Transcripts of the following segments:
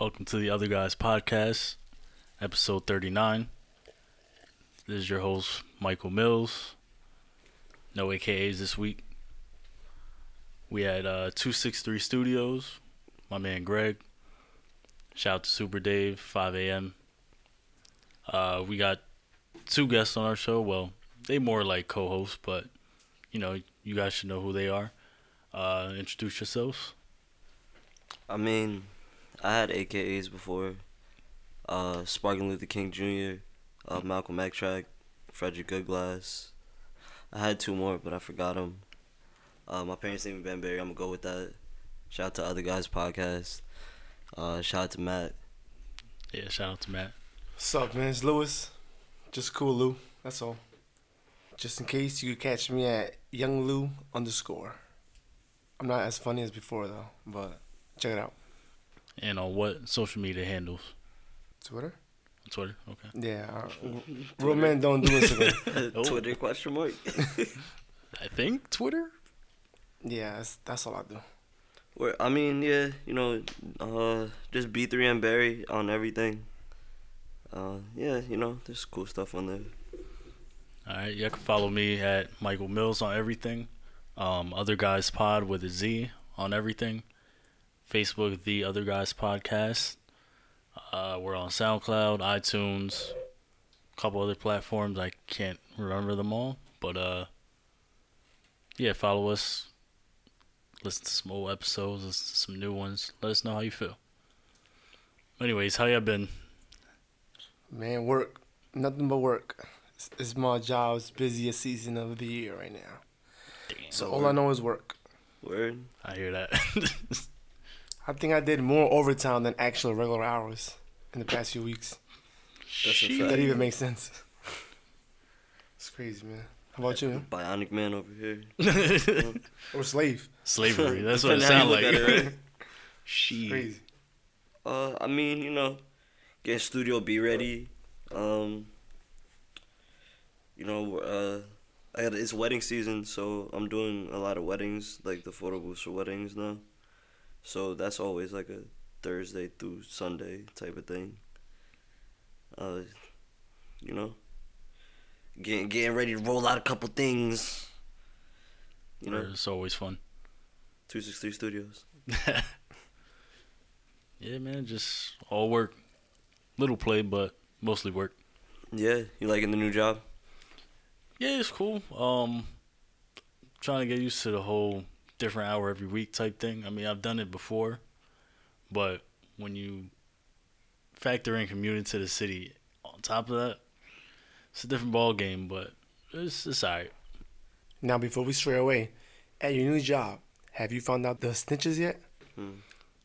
Welcome to the Other Guyz Podcast, episode 39. This is your host, Michael Millz. No AKAs this week. We had uh, 263 Studios, my man Greg. Shout out to Super Dave, 5 a.m. Uh, we got two guests on our show. Well, they more like co hosts, but you know, you guys should know who they are. Uh, introduce yourselves. I mean, I had AKAs before. Uh, Sparking Luther King Jr., uh, Malcolm X Track, Frederick Goodglass. I had two more, but I forgot them. Uh, my parents named me Ben Berry. I'm gonna go with that. Shout out to other guys podcast. Uh, shout out to Matt. Yeah, shout out to Matt. What's up, man? It's Lewis. Just cool, Lou. That's all. Just in case you catch me at Young Lu underscore. I'm not as funny as before though, but check it out. And on what social media handles? Twitter. Twitter. Okay. Yeah, uh, real men don't do Instagram. Twitter question mark. I think Twitter. yeah, that's, that's all I do. Where I mean, yeah, you know, uh, just B3 and Barry on everything. Uh, yeah, you know, there's cool stuff on there. All right. y'all can follow me at Michael Millz on everything. Um, Other Guys Pod with a Z on everything. Facebook, The Other Guyz Podcast. Uh, we're on SoundCloud, iTunes, a couple other platforms. I can't remember them all, but uh, yeah, follow us. Listen to some old episodes, listen to some new ones. Let us know how you feel. Anyways, how y'all been? Man, work. Nothing but work. It's, it's my job's busiest season of the year right now. Damn, So all I know is work. Word. I hear that. I think I did more overtime than actual regular hours in the past few weeks. That's a That even makes sense. It's crazy, man. How about you, man? Bionic man over here. Or slave? Slavery. That's what it sounds like. it, right? She. Crazy. Uh, I mean, you know, get Studio B ready. Um, you know, uh, I got it's wedding season, so I'm doing a lot of weddings, like the photo booths for weddings now. So that's always like a Thursday through Sunday type of thing. Uh, you know, getting getting ready to roll out a couple things. You know, It's always fun. two six three studios. yeah, man. Just all work. Little play, but mostly work. Yeah, you liking the new job? Yeah, it's cool. Um, trying to get used to the whole different hour every week type thing. I mean, I've done it before, but when you factor in commuting to the city on top of that, it's a different ball game. But it's it's alright. Now, before we stray away, at your new job, have you found out the snitches yet?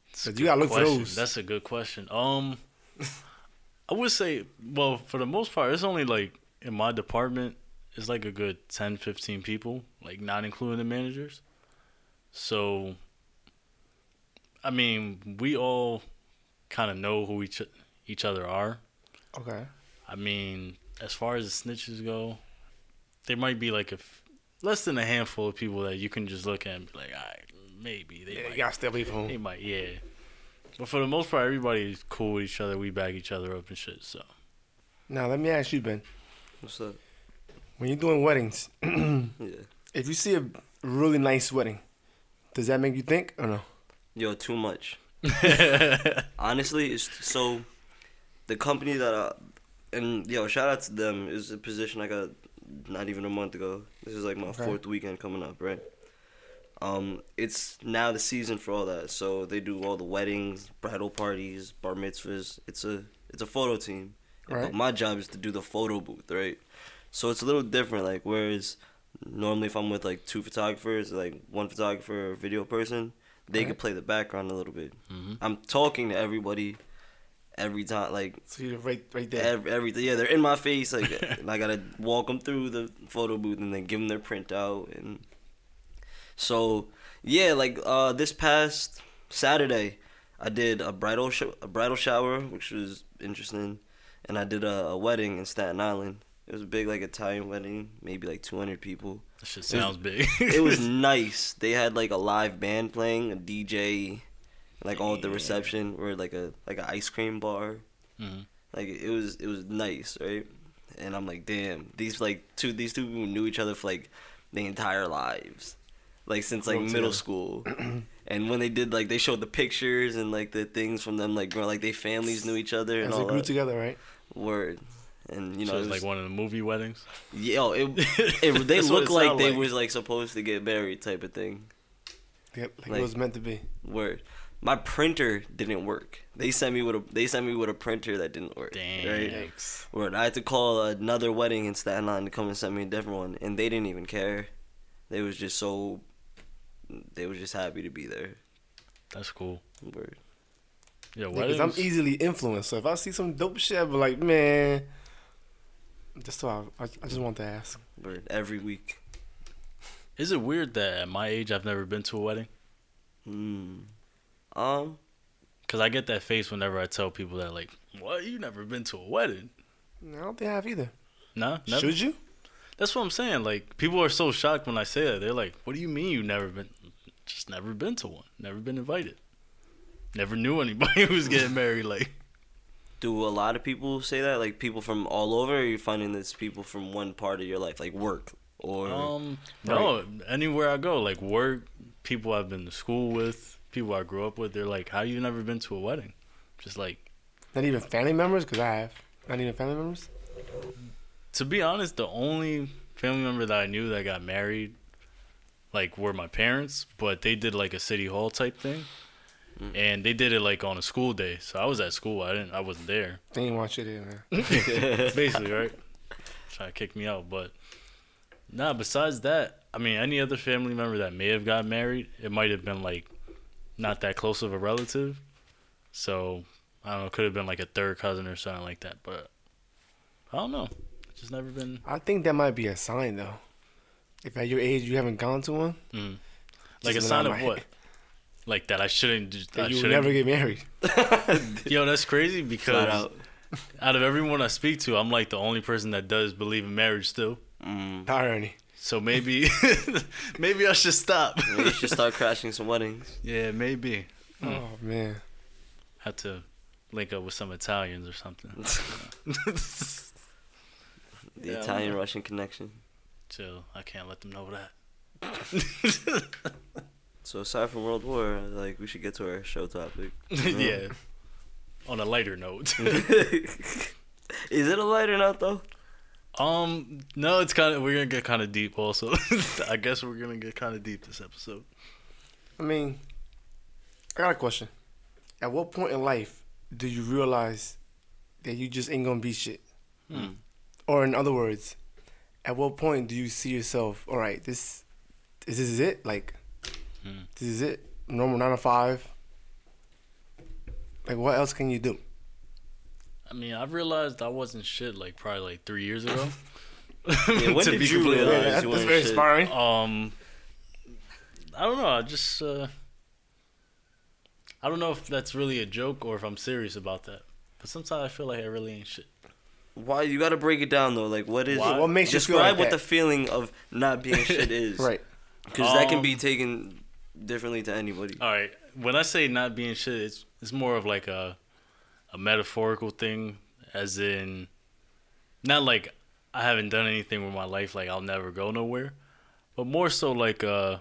It's a you gotta good look for those. That's a good question. Um, I would say, well, for the most part, it's only like in my department, it's like a good 10, 15 people, like not including the managers. So, I mean, we all kind of know who each each other are. Okay. I mean, as far as the snitches go, there might be like a f- less than a handful of people that you can just look at and be like, all right, maybe they Yeah, might you gotta stay away from they might, yeah. But for the most part, everybody's cool with each other. We back each other up and shit. So Now, let me ask you, Ben. What's up? When you're doing weddings, Yeah. if you see a really nice wedding, does that make you think or no? Yo, too much. Honestly, it's so the company that I and yo, shout out to them is a position I got not even a month ago. This is like my Okay. fourth weekend coming up, right? Um, it's now the season for all that. So they do all the weddings, bridal parties, bar mitzvahs. It's a it's a photo team. Right. But my job is to do the photo booth, right? So it's a little different. Like whereas normally if I'm with like two photographers, like one photographer or video person, they Right. could play the background a little bit. Mhm. I'm talking to everybody every time, like So you're right, right there. every, everything. Yeah, they're in my face. Like and I gotta walk them through the photo booth and then give them their printout. And so yeah, like uh, this past Saturday, I did a bridal sh- a bridal shower, which was interesting, and I did a, a wedding in Staten Island. It was a big like Italian wedding, maybe like 200 people. that shit sounds big. It was nice. They had like a live band playing, a DJ, like all at the Damn. reception, or like a like an ice cream bar. hmm Like it was it was nice, right? And I'm like, damn, these like two these two people knew each other for like their entire lives, like since like Grew middle together. school. and when they did like they showed the pictures and like the things from them like growing like they families knew each other and As all they grew that together, right? word. And you know, so it it's was, like one of the movie weddings. yo, oh, it, it they That's what look it like they like. was like supposed to get married type of thing. Yep, like Like- it was meant to be. Word. My printer didn't work. They sent me with a they sent me with a printer that didn't work. Damn. Right? Yikes. Word. I had to call another wedding in Staten Island to come and send me a different one, and they didn't even care. They was just so. They was just happy to be there. That's cool. Word. Yeah, Because weddings. I'm easily influenced. So if I see some dope shit, I'll be like, man. Just so I, I, I just want to ask. Word. Every week. Is it weird that at my age I've never been to a wedding? Hmm. Um. Cause I get that face whenever I tell people that, like, what? You never been to a wedding? I don't think I have either. Nah, never. Should you? That's what I'm saying. Like, people are so shocked when I say that. They're like, "What do you mean you never been? Just never been to one. Never been invited. Never knew anybody who was getting married." Like, Do a lot of people say that? Like people from all over? Or are you finding this people from one part of your life, like work or? um, no, anywhere I go, like work, people I've been to school with, people I grew up with, they're like, "How you never been to a wedding?" Just like, Not even family members? Because I have. Not even family members? to be honest, the only family member that I knew that got married, like, were my parents, but they did like a city hall type thing, Mm. and they did it like on a school day. So I was at school. I didn't. I wasn't there. They ain't want shit in there. Basically, right? Trying to kick me out, but nah. Besides that, I mean, any other family member that may have got married, it might have been like not that close of a relative. So I don't know. Could have been like a third cousin or something like that. But I don't know. Just never been. I think that might be a sign, though. If at your age you haven't gone to one, Mm. Like a sign not of what? Like that I shouldn't. Just, I you will shouldn't. never get married. Yo, that's crazy because out. out of everyone I speak to, I'm like the only person that does believe in marriage still. Mm. Irony. So maybe, maybe I should stop. Maybe you should start crashing some weddings. yeah, maybe. Oh, man. Have to link up with some Italians or something. The Yeah, Italian Russian connection. Chill. I can't let them know that. So aside from World War, like we should get to our show topic. yeah. On a lighter note. Is it a lighter note though? um, no, it's kind of we're gonna get kind of deep. Also, I guess we're gonna get kind of deep this episode. I mean, I got a question. At what point in life do you realize that you just ain't gonna be shit? Hmm. Or in other words, at what point do you see yourself? All right, this, is this is it? Like, Hmm. this is it? Normal nine to five. Like, what else can you do? I mean, I realized I wasn't shit like probably like three years ago. Yeah, when To did be you realize Yeah, that's, you that's very shit? inspiring. Um, I don't know. I just uh, I don't know if that's really a joke or if I'm serious about that. But sometimes I feel like I really ain't shit. Why you gotta break it down though? Like what is Why? What makes you feel describe like what that? the feeling of not being shit is? Right. Because that can Um, be taken differently to anybody. All right. When I say not being shit, it's it's more of like a a metaphorical thing, as in not like I haven't done anything with my life, like I'll never go nowhere, but more so like uh,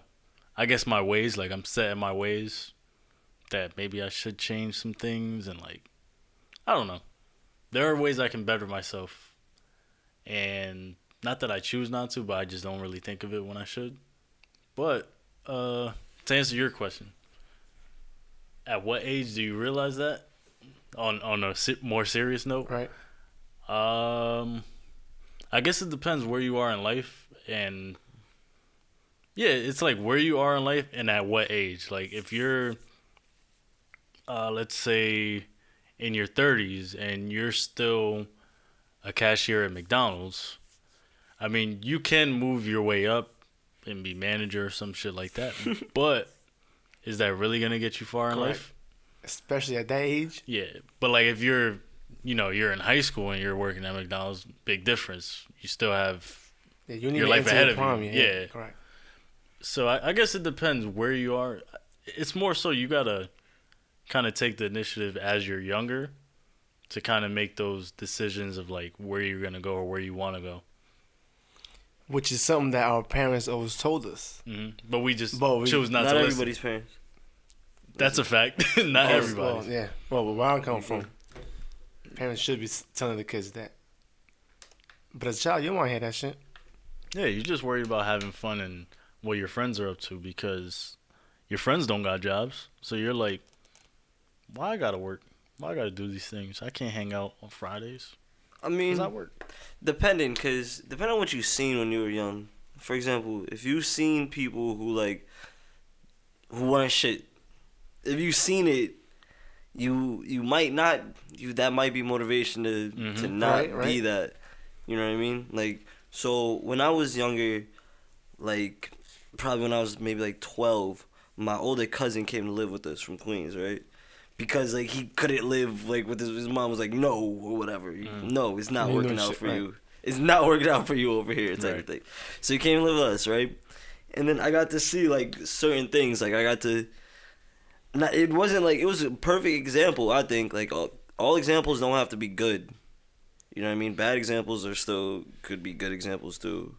I guess my ways, like I'm set in my ways, that maybe I should change some things and like I don't know. There are ways I can better myself, and not that I choose not to, but I just don't really think of it when I should. But uh, to answer your question, at what age do you realize that? On on a more serious note, Right. um, I guess it depends where you are in life, and yeah, it's like where you are in life and at what age. Like if you're, uh, let's say, in your thirties and you're still a cashier at McDonald's, I mean, you can move your way up and be manager or some shit like that. but is that really gonna get you far in Correct. life? Especially at that age. Yeah, but like if you're, you know, you're in high school and you're working at McDonald's, big difference. You still have. Yeah, you need Your life ahead of you. prime, Yeah. Correct. So I, I guess it depends where you are. It's more so you gotta kind of take the initiative as you're younger to kind of make those decisions of like where you're gonna go or where you want to go. Which is something that our parents always told us. hmm But we just But we- chose not, Not to listen. everybody's parents. That's a fact. not Oh, everybody. Well, yeah. Well, where I come from, parents should be telling the kids that. But as a child, you don't want to hear that shit. Yeah, you're just worried about having fun and what your friends are up to because your friends don't got jobs. So you're like, why I gotta work? Why I gotta do these things? I can't hang out on Fridays. I mean, Cause I work. depending, cause depending on what you've seen when you were young. For example, if you've seen people who like who want shit, if you've seen it, you you might not you that might be motivation to to Mhm. not Right, be that. You know what I mean? Like so when I was younger, like probably when I was maybe like twelve, my older cousin came to live with us from Queens, right? Because like he couldn't live like with his, his mom was like no or whatever. Mm. No, it's not You working out shit, for right. you. It's not working out for you over here, type Right. of thing. So he came to live with us, right? And then I got to see like certain things. Like I got to. Not, it wasn't like it was a perfect example. I think like all, all examples don't have to be good. You know what I mean? Bad examples are still could be good examples too.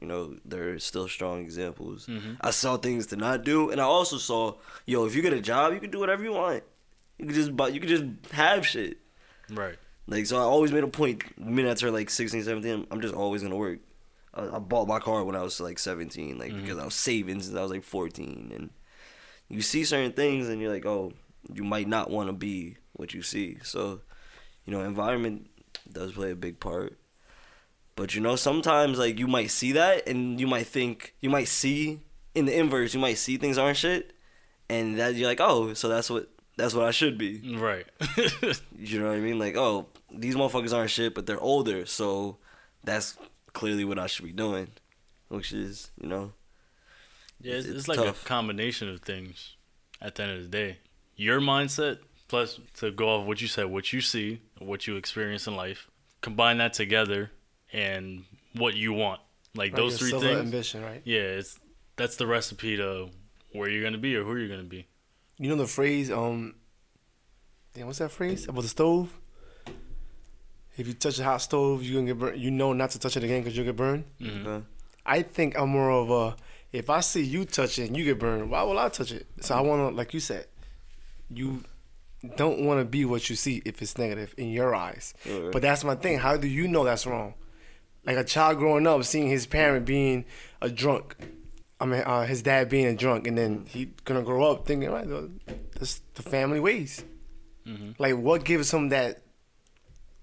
You know, they're still strong examples. Mhm. I saw things to not do, and I also saw, yo, if you get a job, you can do whatever you want. You can just buy, you can just have shit. Right. Like so, I always made a point. The minute I turned like 16, 17, I'm just always gonna work. I, I bought my car when I was like 17, like Mhm. because I was saving since I was like 14, and you see certain things, and you're like, oh, you might not want to be what you see. So, you know, environment does play a big part. But you know, sometimes like you might see that, and you might think you might see in the inverse, you might see things aren't shit, and that you're like, oh, so that's what that's what I should be. Right. You know what I mean? Like, oh, these motherfuckers aren't shit, but they're older, so that's clearly what I should be doing. Which is, you know, yeah, it's, It's it's like tough. a combination of things. At the end of the day, your mindset plus to go off what you said, what you see, what you experience in life, combine that together, and what you want. Like Right, those three things. ambition, right? Yeah, it's that's the recipe to where you're gonna be or who you're gonna be. You know the phrase, um, damn, what's that phrase about the stove? If you touch a hot stove, you gonna get burned. You know not to touch it again because you'll get burned. Mhm. uh, I think I'm more of a. If I see you touch it and you get burned, why will I touch it? So I want to, like you said, you don't want to be what you see if it's negative in your eyes. Alright. But that's my thing. How do you know that's wrong? Like a child growing up, seeing his parent being a drunk. I mean, uh, his dad being a drunk, and then he gonna grow up thinking, right, that's the family ways. Mhm. Like, what gives him that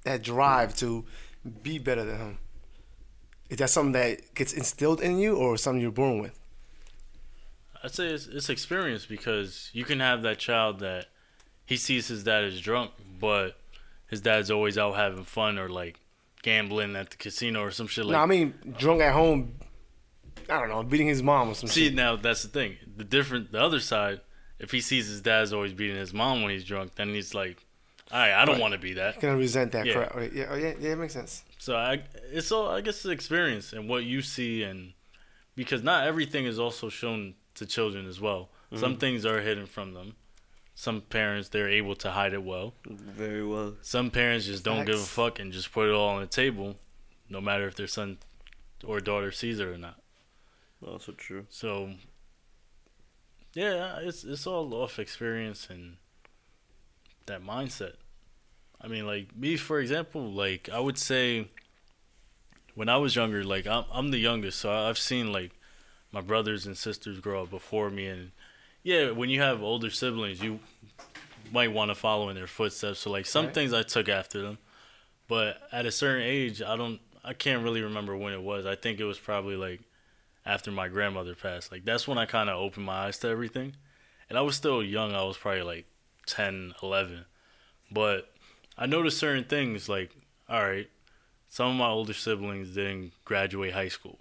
that drive to be better than him? Is that something that gets instilled in you, or something you're born with? I'd say it's, it's experience because you can have that child that he sees his dad as drunk, but his dad's always out having fun or like gambling at the casino or some shit like. no, I mean drunk at home. I don't know, beating his mom or some See, shit. now that's the thing. The different, the other side, if he sees his dad's always beating his mom when he's drunk, then he's like, all right, I don't Right. want to be that. Gonna resent that Yeah. crap. Right? Yeah, oh, yeah, yeah, it makes sense. So I, it's all I guess the experience and what you see, and because not everything is also shown to children as well. Mm-hmm. Some things are hidden from them. Some parents they're able to hide it well. very well. Some parents just don't give a fuck and just put it all on the table, no matter if their son or daughter sees it or not. Also true. So yeah, it's it's all off experience and that mindset. I mean, like me for example, like I would say when I was younger, like I'm I'm the youngest, so I've seen like my brothers and sisters grow up before me, and yeah, when you have older siblings, you might want to follow in their footsteps. So like some Right. things I took after them, but at a certain age, I don't, I can't really remember when it was. I think it was probably like after my grandmother passed. Like that's when I kind of opened my eyes to everything. And I was still young. I was probably like 10, 11. But I noticed certain things like, all right, some of my older siblings didn't graduate high school.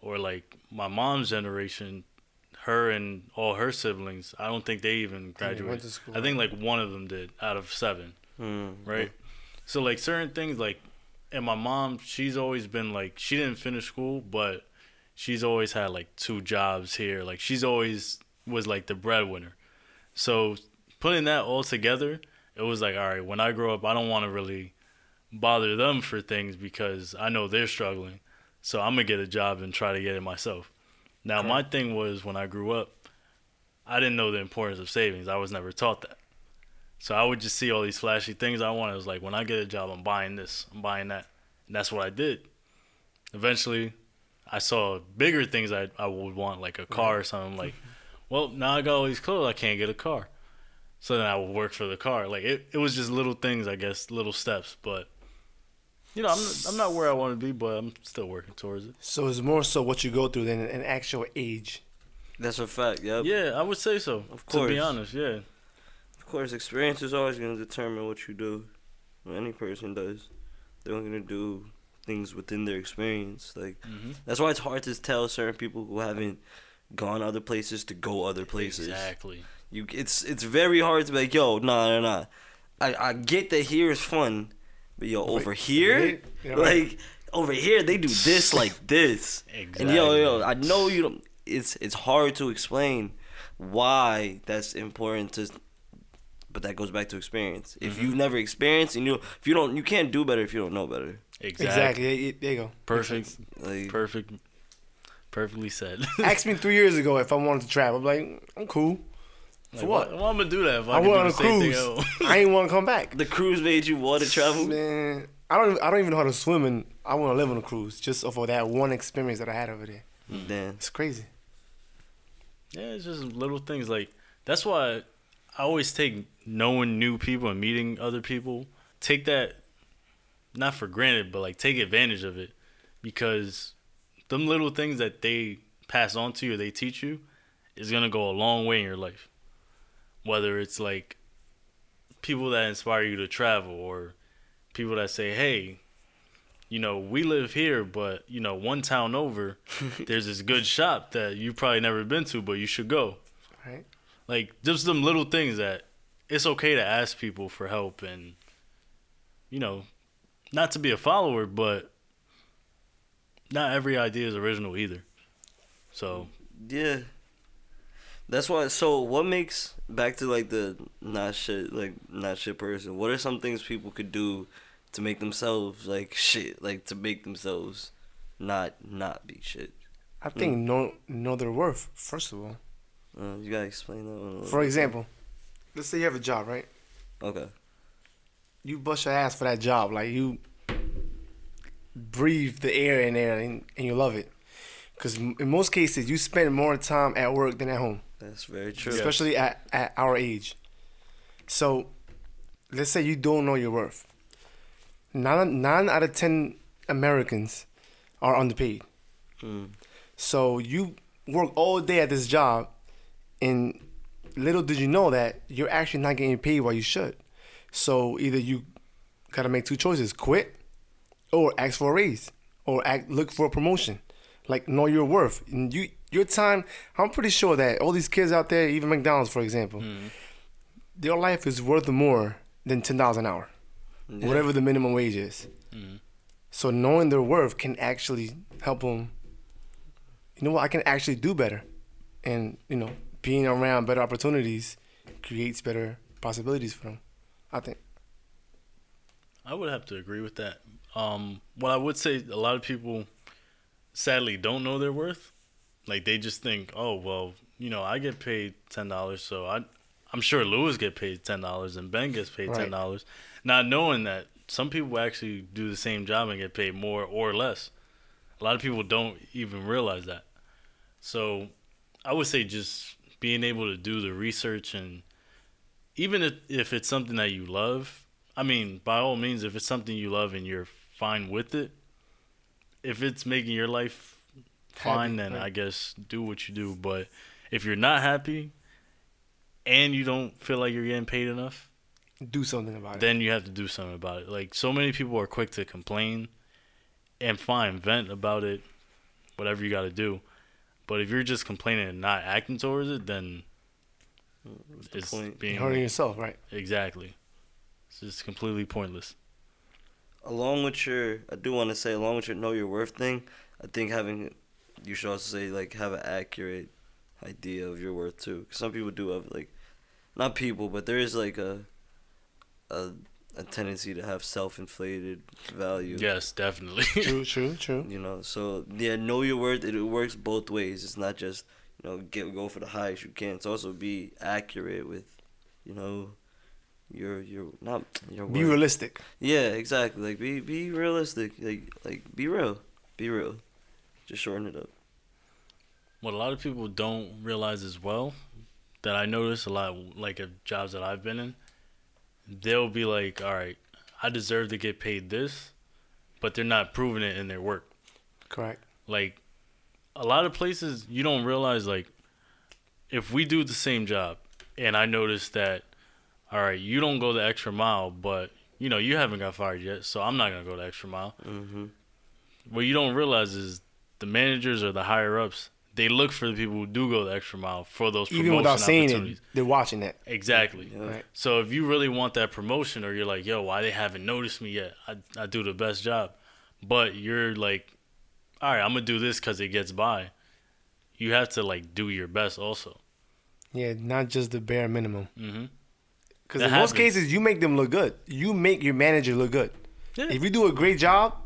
Or like my mom's generation, her and all her siblings, I don't think they even went graduated. to school, I think like one of them did out of seven Hmm. right? So like certain things like and my mom, she's always been like she didn't finish school, but she's always had like two jobs here. Like she's always was like the breadwinner. So putting that all together, it was like, all right, when I grow up, I don't want to really bother them for things because I know they're struggling. So I'm gonna get a job and try to get it myself. Now my thing was when I grew up, I didn't know the importance of savings. I was never taught that. So I would just see all these flashy things I wanted. Was like, when I get a job, I'm buying this, I'm buying that. And that's what I did. Eventually, I saw bigger things I, I would want, like a car or something. Like, well, now I got all these clothes, I can't get a car. So then I would work for the car. Like, it, it was just little things, I guess, little steps. But, you know, I'm, I'm not where I want to be, but I'm still working towards it. So it's more so what you go through than an actual age. That's a fact. Yep. Yeah, I would say so. Of course. To be course. honest, yeah. Of course, experience is always going to determine what you do. What any person does, they're going to do things within their experience. Like hmm that's why it's hard to tell certain people who haven't gone other places to go other places. Exactly. You, it's it's very hard to be like, yo, nah, nah, nah. I I get that here is fun, but yo, over here, Yeah, right. like over here, they do this like this. Exactly. And yo, yo, I know you don't. It's it's hard to explain why that's important to, but that goes back to experience. If Mm-hmm. you've never experienced and you if you don't you can't do better if you don't know better. Exactly. Exactly. Yeah, yeah, There you go. Perfect. Like Perfect. Perfectly said. Ask me three years ago if I wanted to travel. I'm like, I'm cool. Like, For what? Well, I'm gonna do that if I, I can went on a cruise. I ain't want to come back. the cruise made you want to travel. Man, I don't. I don't even know how to swim, and I want to live on a cruise just for that one experience that I had over there. Mm. Damn. It's crazy. Yeah, it's just little things like that's why I always take knowing new people and meeting other people. Take that not for granted, but like take advantage of it because them little things that they pass on to you or they teach you is gonna go a long way in your life. Whether it's like people that inspire you to travel or people that say, Hey, you know, we live here, but you know, one town over, there's this good shop that you've probably never been to, but you should go. Right. Like just them little things that it's okay to ask people for help and you know, not to be a follower, but not every idea is original either. So Yeah. That's why. So, what makes back to like the not shit, like not shit person? What are some things people could do to make themselves like shit, like to make themselves not not be shit? I think know know their worth first of all. Uh, you gotta explain that one. A little For bit. example, let's say you have a job, right? Okay. You bust your ass for that job, like you breathe the air in there and, and you love it. Because in most cases, you spend more time at work than at home. That's very true. especially at, at our age. So, let's say you don't know your worth. Nine, nine out of ten Americans are underpaid. Mm. So you work all day at this job, and little did you know that you're actually not getting paid what you should. So either you gotta make two choices: quit, or ask for a raise, or act, look for a promotion. Like know your worth. And you your time. I'm pretty sure that all these kids out there, even McDonald's, for example, their life is worth more than ten dollars an hour, Yeah. whatever the minimum wage is. Mhm. So knowing their worth can actually help them. You know what? I can actually do better, and you know, being around better opportunities creates better possibilities for them. I think. I would have to agree with that. Um, what I would say, a lot of people sadly don't know their worth. Like they just think, oh well, you know, I get paid ten dollars, so I, I'm sure Lewis get paid ten dollars and Ben gets paid ten dollars, not knowing that some people actually do the same job and get paid more or less. A lot of people don't even realize that. So, I would say just being able to do the research and even if, if it's something that you love, I mean, by all means, if it's something you love and you're fine with it, if it's making your life fine, Happy, then right. I guess do what you do. But if you're not happy and you don't feel like you're getting paid enough, Do something about it. then you have to do something about it. Like so many people are quick to complain and fine, vent about it, whatever you got to do. But if you're just complaining and not acting towards it, then What's the it's point? being You're hurting yourself, right? exactly. It's just completely pointless. along with your I do want to say along with your know your worth thing, I think having you should also say like have an accurate idea of your worth too. 'Cause some people do have like not people, but there is like a a a tendency to have self-inflated value. Yes, definitely. True, true, true. You know, so yeah, know your worth. It works both ways. It's not just you know get go for the highest you can. It's also be accurate with, you know, your your not your Be worth. realistic. Yeah, exactly. Like be be realistic. Like like be real. Be real. Just shorten it up. what a lot of people don't realize as well that I notice a lot like of jobs that I've been in, they'll be like, "All right, I deserve to get paid this," but they're not proving it in their work. Correct. Like a lot of places you don't realize like if we do the same job and I notice that all right, you don't go the extra mile, but you know, you haven't got fired yet, so I'm not going to go the extra mile. Mm-hmm. What you don't realize is the managers or the higher ups, they look for the people who do go the extra mile for those promotion Even without saying it, they're watching that. Exactly. Yeah. Right. So if you really want that promotion, or you're like, yo, why they haven't noticed me yet? I I do the best job, but you're like, all right, I'm gonna do this because it gets by. You have to like do your best also. Yeah, not just the bare minimum. hmm Because That in most cases, you make them look good. You make your manager look good. Yeah. If you do a great job,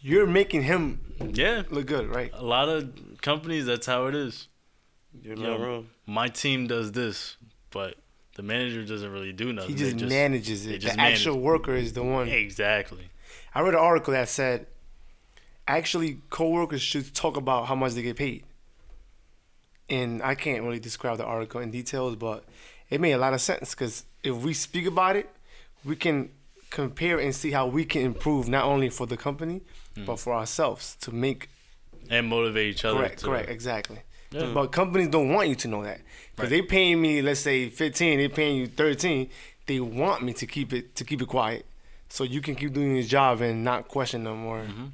you're making him Yeah. look good, right? A lot of companies, that's how it is. You're Yo, not wrong. My team does this, but the manager doesn't really do nothing. He They just, manages it. just the actual worker is the one. Exactly. I read an article that said actually coworkers should talk about how much they get paid. And I can't really describe the article in details, but it made a lot of sense because if we speak about it, we can compare and see how we can improve not only for the company but for ourselves to make And motivate each other. correct, correct, exactly. Yeah. But companies don't want you to know that because they paying me, let's say fifteen, they paying you thirteen. They want me to keep it to keep it quiet, so you can keep doing your job and not question them. Or Mm-hmm.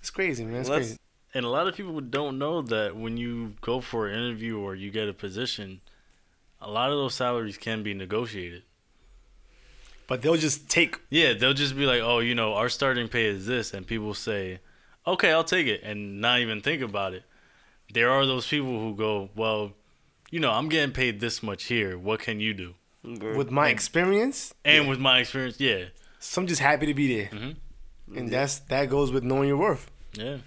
It's crazy, man. It's Well, that's- crazy. And a lot of people don't know that when you go for an interview or you get a position, a lot of those salaries can be negotiated. But they'll just take. Yeah, they'll just be like, "Oh, you know, our starting pay is this," and people say, "Okay, I'll take it," and not even think about it. There are those people who go, "Well, you know, I'm getting paid this much here. What can you do?" With my experience, And with my experience, yeah, so I'm just happy to be there, Mhm. And that's that goes with knowing your worth. yeah.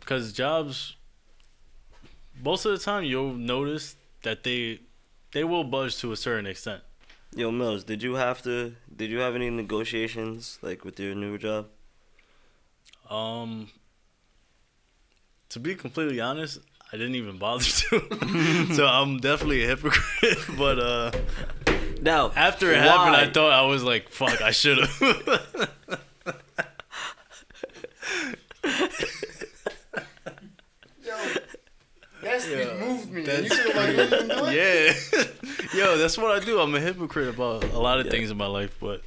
Because jobs, most of the time, you'll notice that they they will budge to a certain extent. Yo, Millz, did you have to? Did you have any negotiations like with your new job? Um, to be completely honest, I didn't even bother to. so I'm definitely a hypocrite. But uh, Now, after it happened, I thought I was like, "Fuck, I should have." That's Yeah. moved me. That's- You said like, you didn't do it? yeah, yo, that's what I do. I'm a hypocrite about a lot of things in my life, but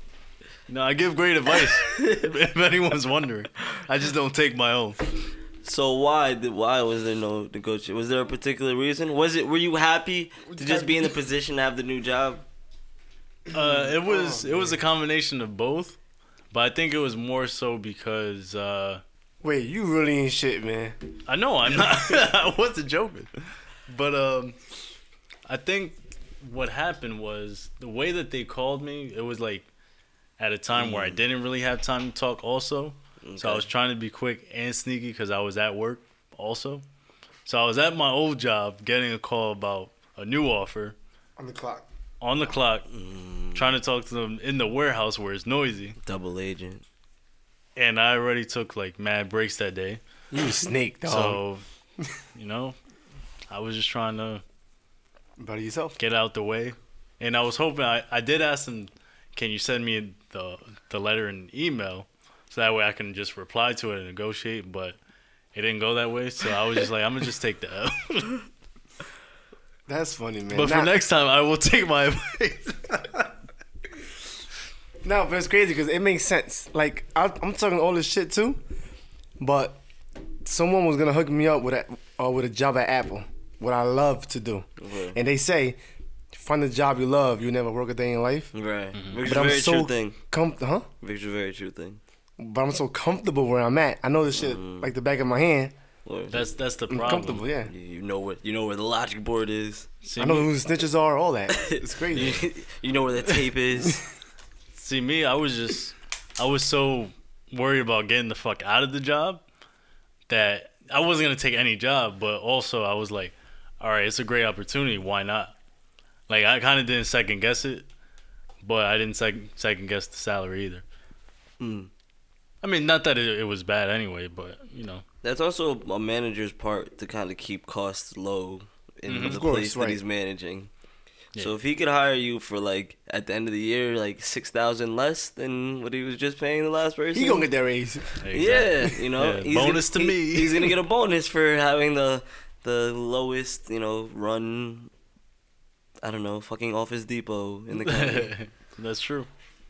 you know, I give great advice. if anyone's wondering, I just don't take my own. So why? did- Why was there no negotiation? Was there a particular reason? Was it? Were you happy to just be in the position to have the new job? Uh, it was Oh, it was a combination of both, but I think it was more so because. Uh, Wait, you really ain't shit, man. I know I'm not. I wasn't joking, but um, I think what happened was the way that they called me. It was like at a time where I didn't really have time to talk. Also, so I was trying to be quick and sneaky because I was at work. Also, so I was at my old job getting a call about a new offer On the clock. on the clock, Mm, trying to talk to them in the warehouse where it's noisy, double agent. And I already took like mad breaks that day. You a snake, dog. So, you know, I was just trying to About yourself. get out the way. And I was hoping I, I did ask them, can you send me the the letter and email so that way I can just reply to it and negotiate, but it didn't go that way, so I was just like, I'm gonna just take the L. That's funny, man. but for next time, I will take my advice. No, but it's crazy because it makes sense. Like I, I'm talking all this shit too, but someone was gonna hook me up with a uh, with a job at Apple, what I love to do, Okay. and they say, find a job you love, you never work a day in life. Right. Which is But a I'm very so true thing. com- huh? Which is a very true thing. But I'm so comfortable where I'm at. I know this shit Mm. like the back of my hand. That's that's the I'm problem. comfortable, yeah. you, you know where you know where the logic board is. See I know me, who the snitches are, all that. It's crazy. you, you know where the tape is. see me. I was just, I was so worried about getting the fuck out of the job that I wasn't gonna take any job. But also, I was like, all right, it's a great opportunity. Why not? Like I kind of didn't second guess it, but I didn't second second guess the salary either. Mm. I mean, not that it, it was bad anyway, but you know, That's also a manager's part to kind of keep costs low in Mhm. the Of course, place that he's managing. So if he could hire you for like at the end of the year like six thousand less than what he was just paying the last person, He gonna get that raise. Yeah, you know, Yeah, he's bonus gonna, to he- me. He's gonna get a bonus for having the the lowest, you know, run. I don't know, fucking Office Depot in the country. That's true.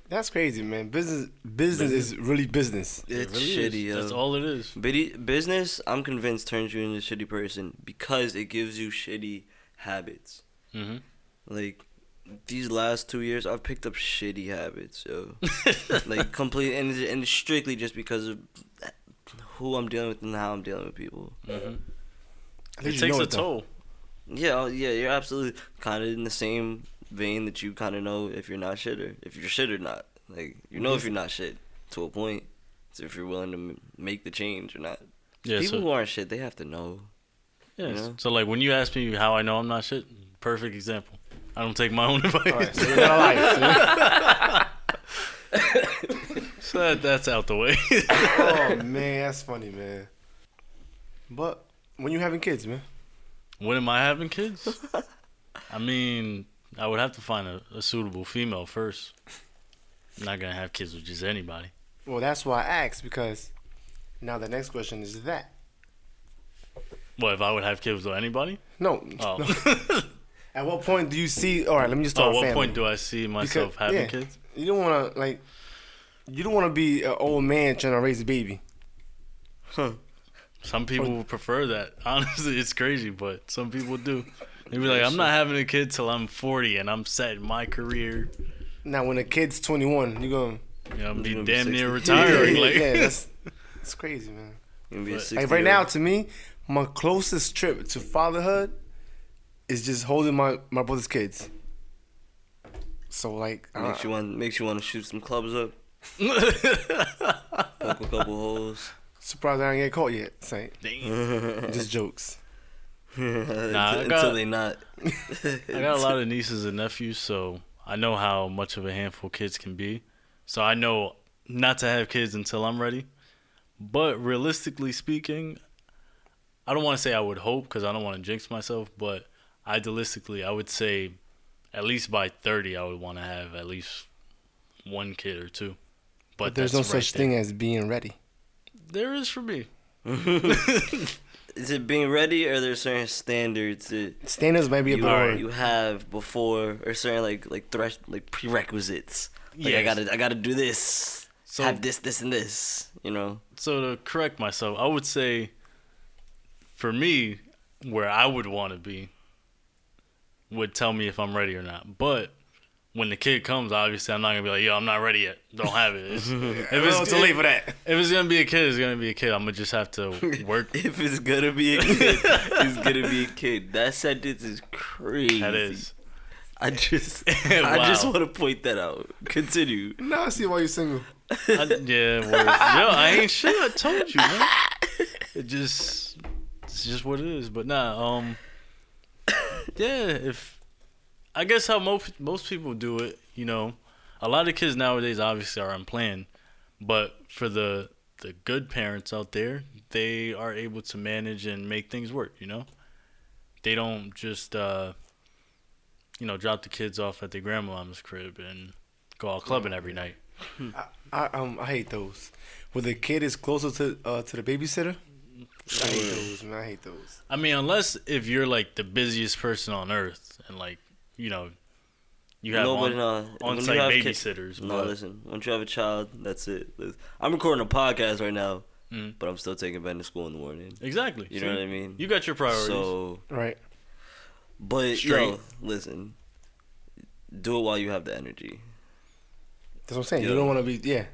That's crazy, man. Business, business is really business. It it's really shitty. Yo. That's all it is. Bidi- business, I'm convinced, turns you into a shitty person because it gives you shitty habits. hmm Like these last two years, I've picked up shitty habits, yo. like complete and and strictly just because of who I'm dealing with and how I'm dealing with people. hmm It takes a it, though. toll. Yeah, oh, yeah, you're absolutely kind of in the same vein that you kind of know if you're not shit or if you're shit or not. Like you know if you're not shit to a point. So if you're willing to m- make the change or not. Yeah. People So, who aren't shit, they have to know. yeah. you know? So like when you ask me how I know I'm not shit, perfect example. I don't take my own advice. All right, so you're not so that, that's out the way. oh man, that's funny, man. But when you having kids, man, when am I having kids? I mean, I would have to find a, a suitable female first. I'm not gonna have kids with just anybody. well, that's why I asked because now the next question is that. What if I would have kids with anybody? No. Oh. no. At what point do you see? All right, let me just so start. at what family. point do I see myself Because- having yeah. kids? You don't want to like. You don't want to be an old man trying to raise a baby. Huh. Some people would prefer that. Honestly, it's crazy, but some people do. They be like, I'm not having a kid till I'm 40 and I'm set in my career. Now, when a kid's 21, you going. You know, I'm be You're gonna be damn near retiring. yeah, like, yeah, that's it's crazy, man. Be But- Like right now, to me, my closest trip to fatherhood is just holding my my brother's kids. So like, uh, makes you want makes you want to shoot some clubs up, poke a couple holes. surprised I ain't get caught yet. Say Damn. just jokes. until, I until they not. I got a lot of nieces and nephews, so I know how much of a handful kids can be. So I know not to have kids until I'm ready. But realistically speaking, I don't want to say I would hope because I don't want to jinx myself. But idealistically, I would say at least by 30, I would want to have at least one kid or two. But, But there's no right such there. thing as being ready. There is for me. Is it being ready, or there's certain standards that Standards might be a you, bit you have before, or certain like like thresh like prerequisites? Like I gotta I gotta do this, So- have this, this, and this. You know. So to correct myself, I would say for me, where I would want to be would tell me if I'm ready or not. But when the kid comes, obviously I'm not gonna be like, yo, I'm not ready yet. Don't have it. It's- if, it's, too late for that. if it's gonna be a kid, it's gonna be a kid. I'm gonna just have to work. If it's gonna be a kid, it's gonna be a kid. That sentence is crazy. that is. I just, I just want to point that out. Continue. Now I see why you're single. I, yeah, word. yo, I ain't shit. I told you, man. It just, it's just what it is. But nah, um, yeah. If I guess how most most people do it, you know, a lot of kids nowadays obviously are unplanned, but for the the good parents out there, they are able to manage and make things work. You know, they don't just uh, you know, drop the kids off at their grandmama's crib and go out clubbing every night. I I um I hate those. When the kid is closer to uh to the babysitter. I hate those, man. I hate those. I mean, unless if you're like the busiest person on earth and like you know, you have no, but on, no. when you on-site have kid- babysitters. No, but listen. Once you have a child, that's it. I'm recording a podcast right now, Mm. but I'm still taking Ben to school in the morning. exactly, You See? know what I mean? You got your priorities. So, Right. but yo, listen. Do it while you have the energy. That's what I'm saying. Yeah. You don't want to be yeah.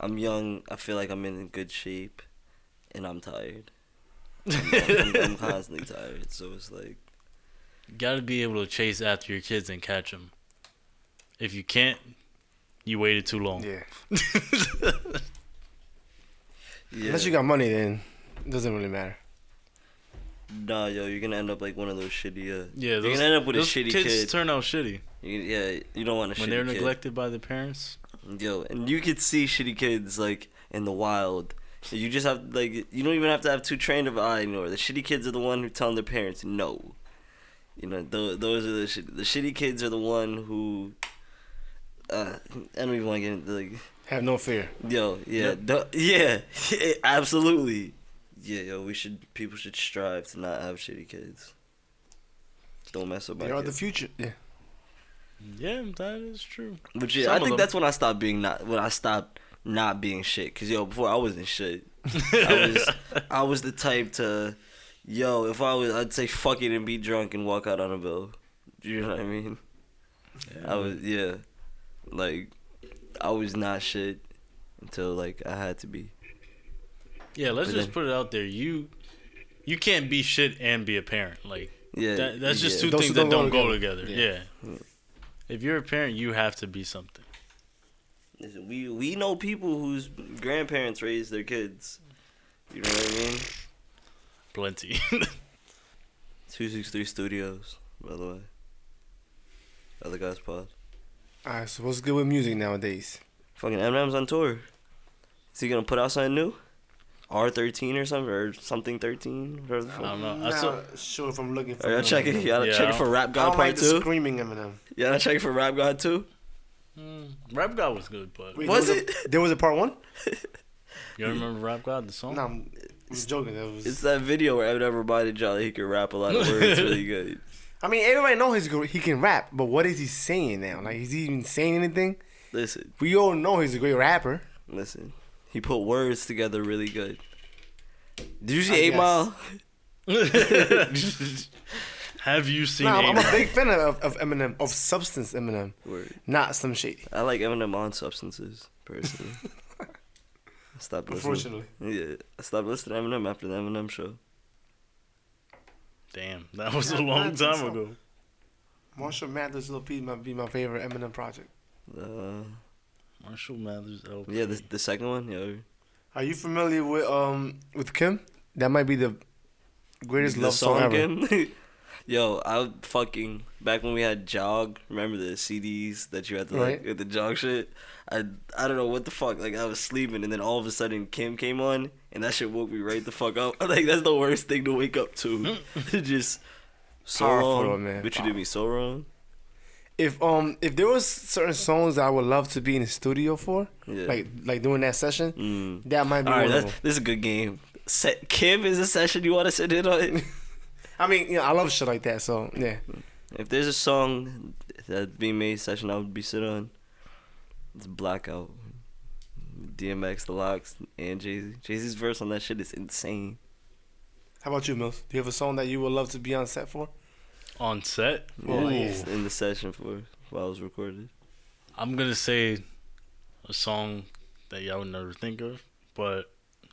I'm young. I feel like I'm in good shape, and I'm tired. I'm, I'm constantly tired, so it's like You gotta be able to chase after your kids and catch them. If you can't, you waited too long. Yeah. yeah. Unless you got money, then it doesn't really matter. Nah, yo, you're gonna end up like one of those shitty. Uh, Yeah, you're those, gonna end up with a shitty kids kid. turn out shitty You, yeah, you don't want a when shitty they're kid. neglected by the parents. Yo, and you could see shitty kids like in the wild. You just have like you don't even have to have too trained of an eye anymore. The shitty kids are the one who telling their parents no. You know, th- those are the shit. The shitty kids are the one who. Uh, I don't even want to get into like. Have no fear. Yo, yeah, Yep. duh, yeah, absolutely. Yeah, yo, we should. People should strive to not have shitty kids. Don't mess up my They are the future. Yeah. Yeah, that is true. But yeah, Some I think them. that's when I stopped being not. When I stopped not being shit. Cause yo, before I wasn't shit. I was I was the type to, yo, if I was, I'd say fuck it and be drunk and walk out on a bill. You know what I mean? Yeah. I was yeah, like I was not shit until like I had to be. Yeah, let's But just then- put it out there. You you can't be shit and be a parent. Like Yeah, that, that's just yeah. two Those things two that don't don't go go together. together. Yeah. Yeah. If you're a parent, you have to be something. Listen, we we know people whose grandparents raised their kids. You know what I mean? Plenty. Two six three Studios, by the way. Other guys pod. All right. So what's good with music nowadays? Fucking Eminem's on tour. Is he gonna put out something new? R thirteen or something or something thirteen? I fuck. don't know. I Not saw- sure if I'm looking for. Are y'all Eminem. checking? Y'all Yeah, I checking for Rap I God don't Part like the Two? screaming Eminem. Y'all checking for Rap God Two? Mm, Rap God was good, but Wait, Was there a- it? there was a part one. you don't remember Rap God the song? No, I'm, I'm joking. That was. It's that video where Eminem reminded Jolly he could rap a lot of words really good. I mean, everybody know he's gr- he can rap, but what is he saying now? Like, is he even saying anything? Listen, We all know he's a great rapper. listen. He put words together really good. Did you see I Eight guess. Mile? Have you seen? Nah, I'm, I'm a big fan of, of Eminem, of substance Eminem, Word. not Slim Shady. I like Eminem on substances personally. I stopped listening. Unfortunately, Yeah, I stopped listening to Eminem after the Eminem show. Damn, that was Yeah, a I long think time so. ago. Marshall Mathers LP might be my favorite Eminem project. Uh, Marshall Mathers LP. yeah, the the second one, yeah. Are you familiar with um with Kim? That might be the greatest The love song, ever. Yo, I fucking back when we had jog. Remember the CDs that you had to like Right. with the jog shit. I I don't know what the fuck. Like I was sleeping and then all of a sudden Kim came on and that shit woke me right the fuck up. Like that's the worst thing to wake up to. Just so Powerful, wrong. man. But you did me so wrong. If um if there was certain songs that I would love to be in the studio for, Yeah. like like doing that session, Mm. that might be All right, one of them. this is a good game. Set, Kim is a session you want to sit in on. I mean, you know, I love shit like that. So yeah, If there's a song that being made session I would be sit on, it's Blackout. DMX, The LOX, and Jay Z. Jay Z's verse on that shit is insane. how about you, Millz? Do you have a song that you would love to be on set for? On set, Yeah, Oh, in the session for while it was recorded. I'm gonna say a song that y'all would never think of, but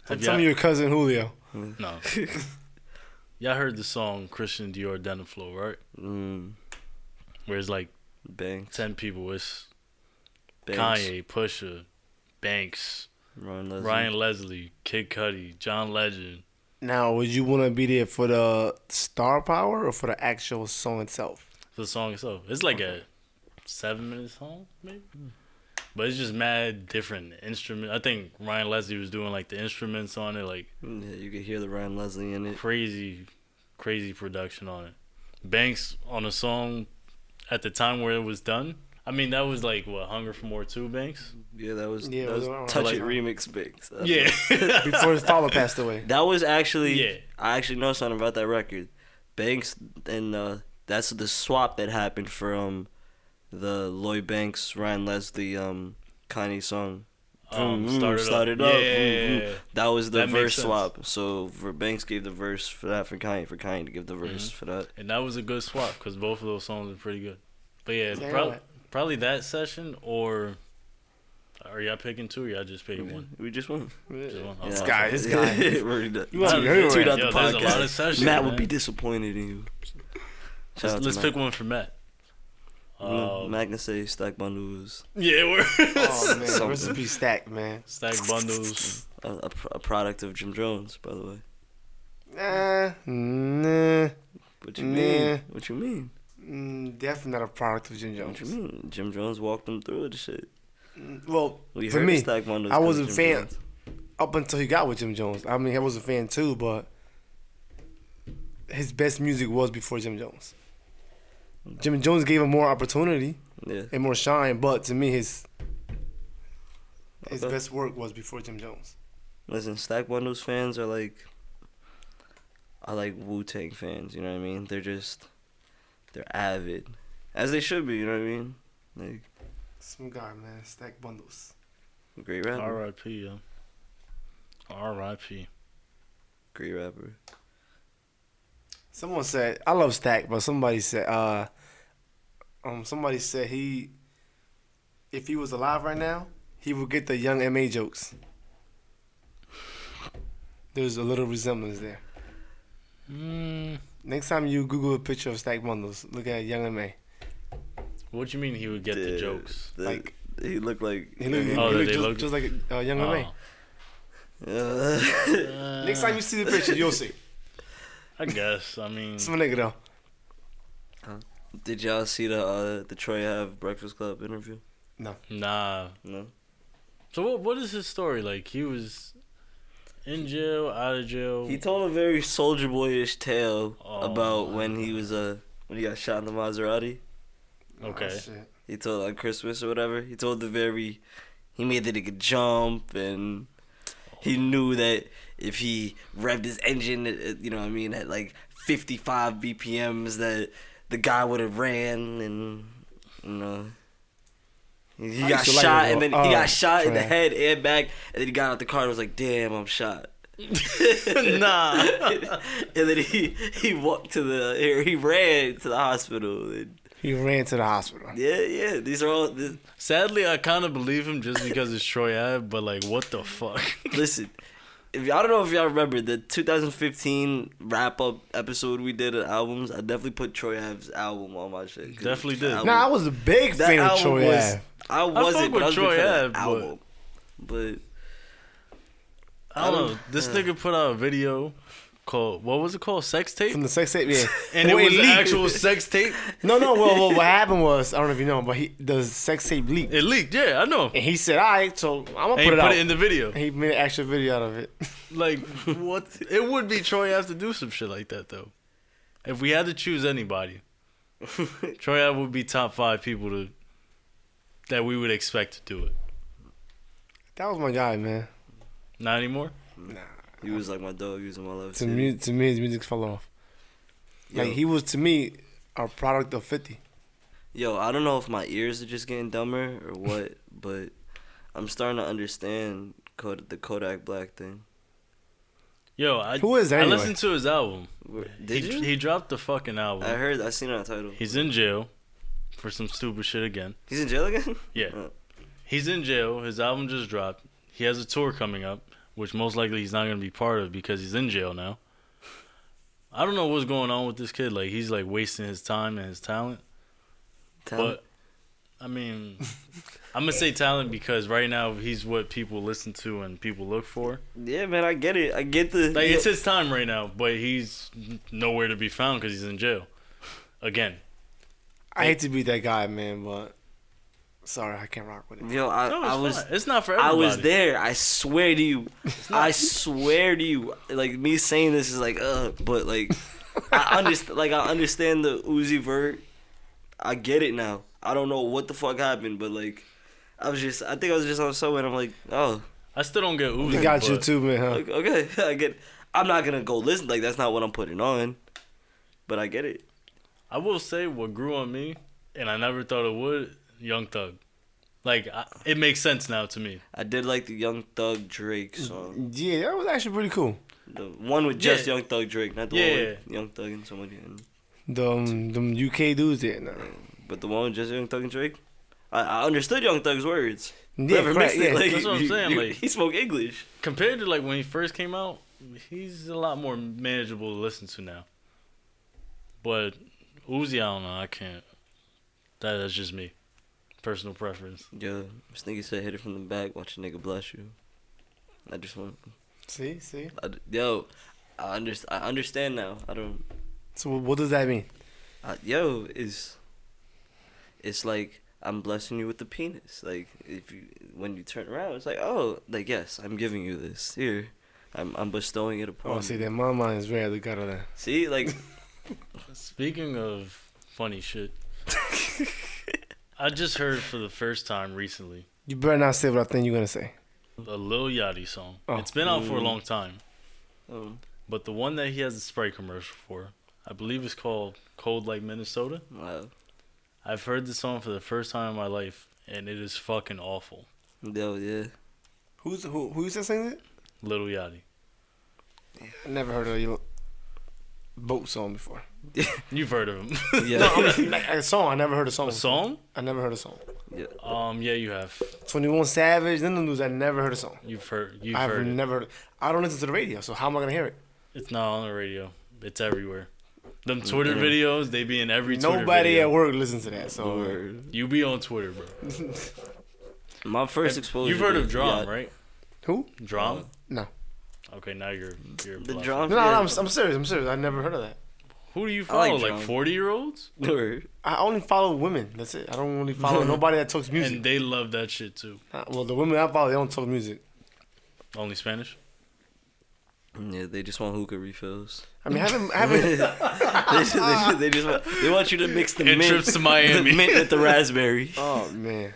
have Tell y'all, me your cousin Julio. no. y'all heard the song Christian Dior Denim Flow, right? Mm, Where it's like Banks, ten people. It's Banks, Kanye, Pusha, Banks, Ryan Leslie. Ryan Leslie, Kid Cudi, John Legend. Now, would you want to be there for the star power or for the actual song itself? The song itself. It's like a seven minute song, maybe. But it's just mad different instrument. I think Ryan Leslie was doing like the instruments on it, like Yeah, you could hear the Ryan Leslie in it. crazy, crazy production on it. Banks on a song at the time where it was done. I mean, that was like what Hunger for More Two Banks. Yeah, that was, Yeah, that was was Touch like- It remix Banks. That- Yeah, Before his father passed away. That was actually Yeah. I actually know something about that record. Banks and uh that's the swap that happened from the Lloyd Banks Ryan Leslie um Kanye song. Um, Vroom, vroom, started, started up. up, Yeah, vroom, yeah, vroom. yeah, yeah. That was the That verse swap. So for Banks gave the verse for that for Kanye for Kanye to give the verse Mm-hmm. for that. and that was a good swap because both of those songs are pretty good. But yeah, Yeah, prob- probably that session or Are y'all picking two or y'all just picking one? We just won. Just one? Yeah. This guy, this guy. We're already done. You must be Two- everywhere. out Yo, the a lot podcast. of sessions. Matt man. would be disappointed in you. Shout Let's, let's pick one for Matt. Mm, Um, Matt can say stack bundles, yeah, we're Oh man, Something. recipe stack, man. stack bundles. a, a, a product of Jim Jones, by the way. Nah, nah. What you Nah. mean? What you mean? Mm, definitely not a product of Jim Jones. What you mean? Jim Jones walked them through the shit. Mm, Well, We To heard me, of stack bundles. I 'cause wasn't of fan- Jones. up until he got with Jim Jones. I mean, I was a fan too, but his best music was before Jim Jones. Jim Jones gave him more opportunity Yeah. and more shine, but to me, his his Okay. best work was before Jim Jones. Listen, Stack Bundles fans are like, are like Wu Tang fans. You know what I mean? They're just, they're avid, as they should be. You know what I mean? Like Some guy, man, stack bundles. great rapper, R.I.P. Yo. R.I.P. great rapper. Someone said I love Stack, but somebody said uh um somebody said he if he was alive right now, he would get the young MA jokes. There's a little resemblance there. Mm, Next time you Google a picture of Stack Bundles, look at young MA. what do you mean he would get the Yeah, jokes? the- Like- he looked like. He look, he Oh, look they just, look- just like uh, young MA. Oh. Uh, Next time you see the picture, you'll see. I guess. I mean, Some nigga though. Did y'all see the uh, the Troy Ave Breakfast Club interview? No. Nah. No. So what? What is his story? Like he was in jail, out of jail. He told a very soldier boyish tale Oh, about my when he was uh when he got shot in the Maserati. Okay. Oh, shit. He told on Christmas or whatever. He told the very he made the nigga jump and he knew that if he revved his engine, it- it- you know what I mean, at like 55 BPMs, that the guy would have ran and you know. He he I got used to like shot and then though. he Oh, got shot in the trash. head and back, and then he got out the car and was like, "Damn, I'm shot." nah. and then he he walked to the or he ran to the hospital. And He ran to the hospital. yeah, yeah. These are all. This, Sadly, I kind of believe him just because it's Troy Ave, but like, what the fuck? listen, if y'all don't know if y'all remember the 2015 wrap up episode we did of albums, I definitely put Troy Ave's album on my shit. Definitely did. album- Nah, I was a big that fan of album Troy was. Ave. I wasn't, but I was with a big Troy fan of Ave, but- album. But I don't know. This nigga put out a video called what was it called? Sex tape, From the sex tape, yeah. and it Well, was leaked. actual sex tape. No, no. Well, well, what happened was I don't know if you know, but he the sex tape leaked, It leaked. Yeah, I know. and he said, "All right, so I'm gonna And put put it out." it in the video. and he made an actual video out of it. Like what? It would be Troy Ave to do some shit like that though. If we had to choose anybody, Troy would be top five people to that we would expect to do it. that was my guy, man. Not anymore. Nah, he was like my dog. He was in my love. to City. me, to me, his music fell off. Like he was to me a product of Fifty. Yo, I don't know if my ears are just getting dumber or what, but I'm starting to understand Kod- the Kodak Black thing. Yo, I Who is that I anyway? listened to his album. Where- Did he, you? he dropped the fucking album. I heard. I seen that title. He's in jail for some stupid shit again. He's in jail again. Yeah. Oh. He's in jail. His album just dropped. He has a tour coming up, which most likely he's not going to be part of because he's in jail now. I don't know what's going on with this kid. Like he's like wasting his time and his talent. Tell But I mean, I'm gonna say talent because right now he's what people listen to and people look for. Yeah, man, I get it. I get the. Like it's his time right now, but he's nowhere to be found because he's in jail again. I hate to be that guy, man, but sorry, I can't rock with it. Yo, I, No, it's I was. fine. It's not for everybody. I was there. I swear to you. I swear to you. Like me saying this is like, uh, but like, I understand. Like I understand the Uzi Vert. I get it now. I don't know what the fuck happened, but like, I was just. I think I was just on somewhere. and I'm like, oh, I still don't get Uzi. They got you too, man. Huh? like, okay, I get. I'm not gonna go listen. Like that's not what I'm putting on. But I get it. I will say what grew on me, and I never thought it would. Young Thug, like I, it makes sense now to me. I did like the Young Thug Drake song. Yeah, that was actually pretty cool. The one with just Yeah. Young Thug Drake, not the Yeah. one with Young Thug and somebody. And, The um, them UK dudes there, nah. but the one with just Young Thug and Drake. I, I understood Young Thug's words. Yeah, Whoever correct, mixed it, yeah. like, That's what I'm he- saying, he- like- he spoke English. Compared to like when he first came out, he's a lot more manageable to listen to now. But Uzi, I don't know. I can't. That, that's just me. Personal preference. Yo, this nigga said hit it from the back, watch a nigga bless you. I just want, See, see. I, yo, I understand. I understand now. I don't. So what does that mean? I, yo, is it's like I'm blessing you with the penis. Like if you when you turn around, it's like oh, like yes, I'm giving you this here. I'm I'm bestowing it upon. Oh, see, then my mind is very the gutter then. See, like Speaking of funny shit, I just heard for the first time recently You better not say what I think you're gonna say. a Lil Yachty song. Oh. It's been out for a long time, um, but the one that he has a Sprite commercial for, I believe, is called "Cold Like Minnesota." wow. I've heard this song for the first time in my life, and it is fucking awful. Yo, yeah. Who's who? Who used to sing it? Little Yachty. I never heard of your boat song before. You've heard of him. Yeah. No, I mean, like, a song. I never heard a song. a song? I never heard a song. yeah. Um, yeah, you have. Twenty One Savage. Then the news. I never heard a song. You've heard. You've I've heard. Never. Heard I don't listen to the radio, so how am I gonna hear it? It's not on the radio. It's everywhere. Them Twitter Mhm. videos, they be in every Twitter Nobody video. at work listens to that. So Word. You be on Twitter, bro. My first exposure. You've heard of Drum, yacht- right? who? Drum. No. Okay, now you're you're The bluffing. drum. No, no. I'm, I'm serious. I'm serious. I never heard of that. Who do you I follow? like Like Drum. forty year olds, Word. I only follow women. That's it. I don't really follow nobody that talks music. and they love that shit too. Uh, well, the women I follow, they don't talk music. Only Spanish. Yeah, they just want hookah refills. I mean, I haven't, I haven't. they, just, they, just, they just want they want you to mix the And mint, trips to Miami. the mint with the raspberry. oh man.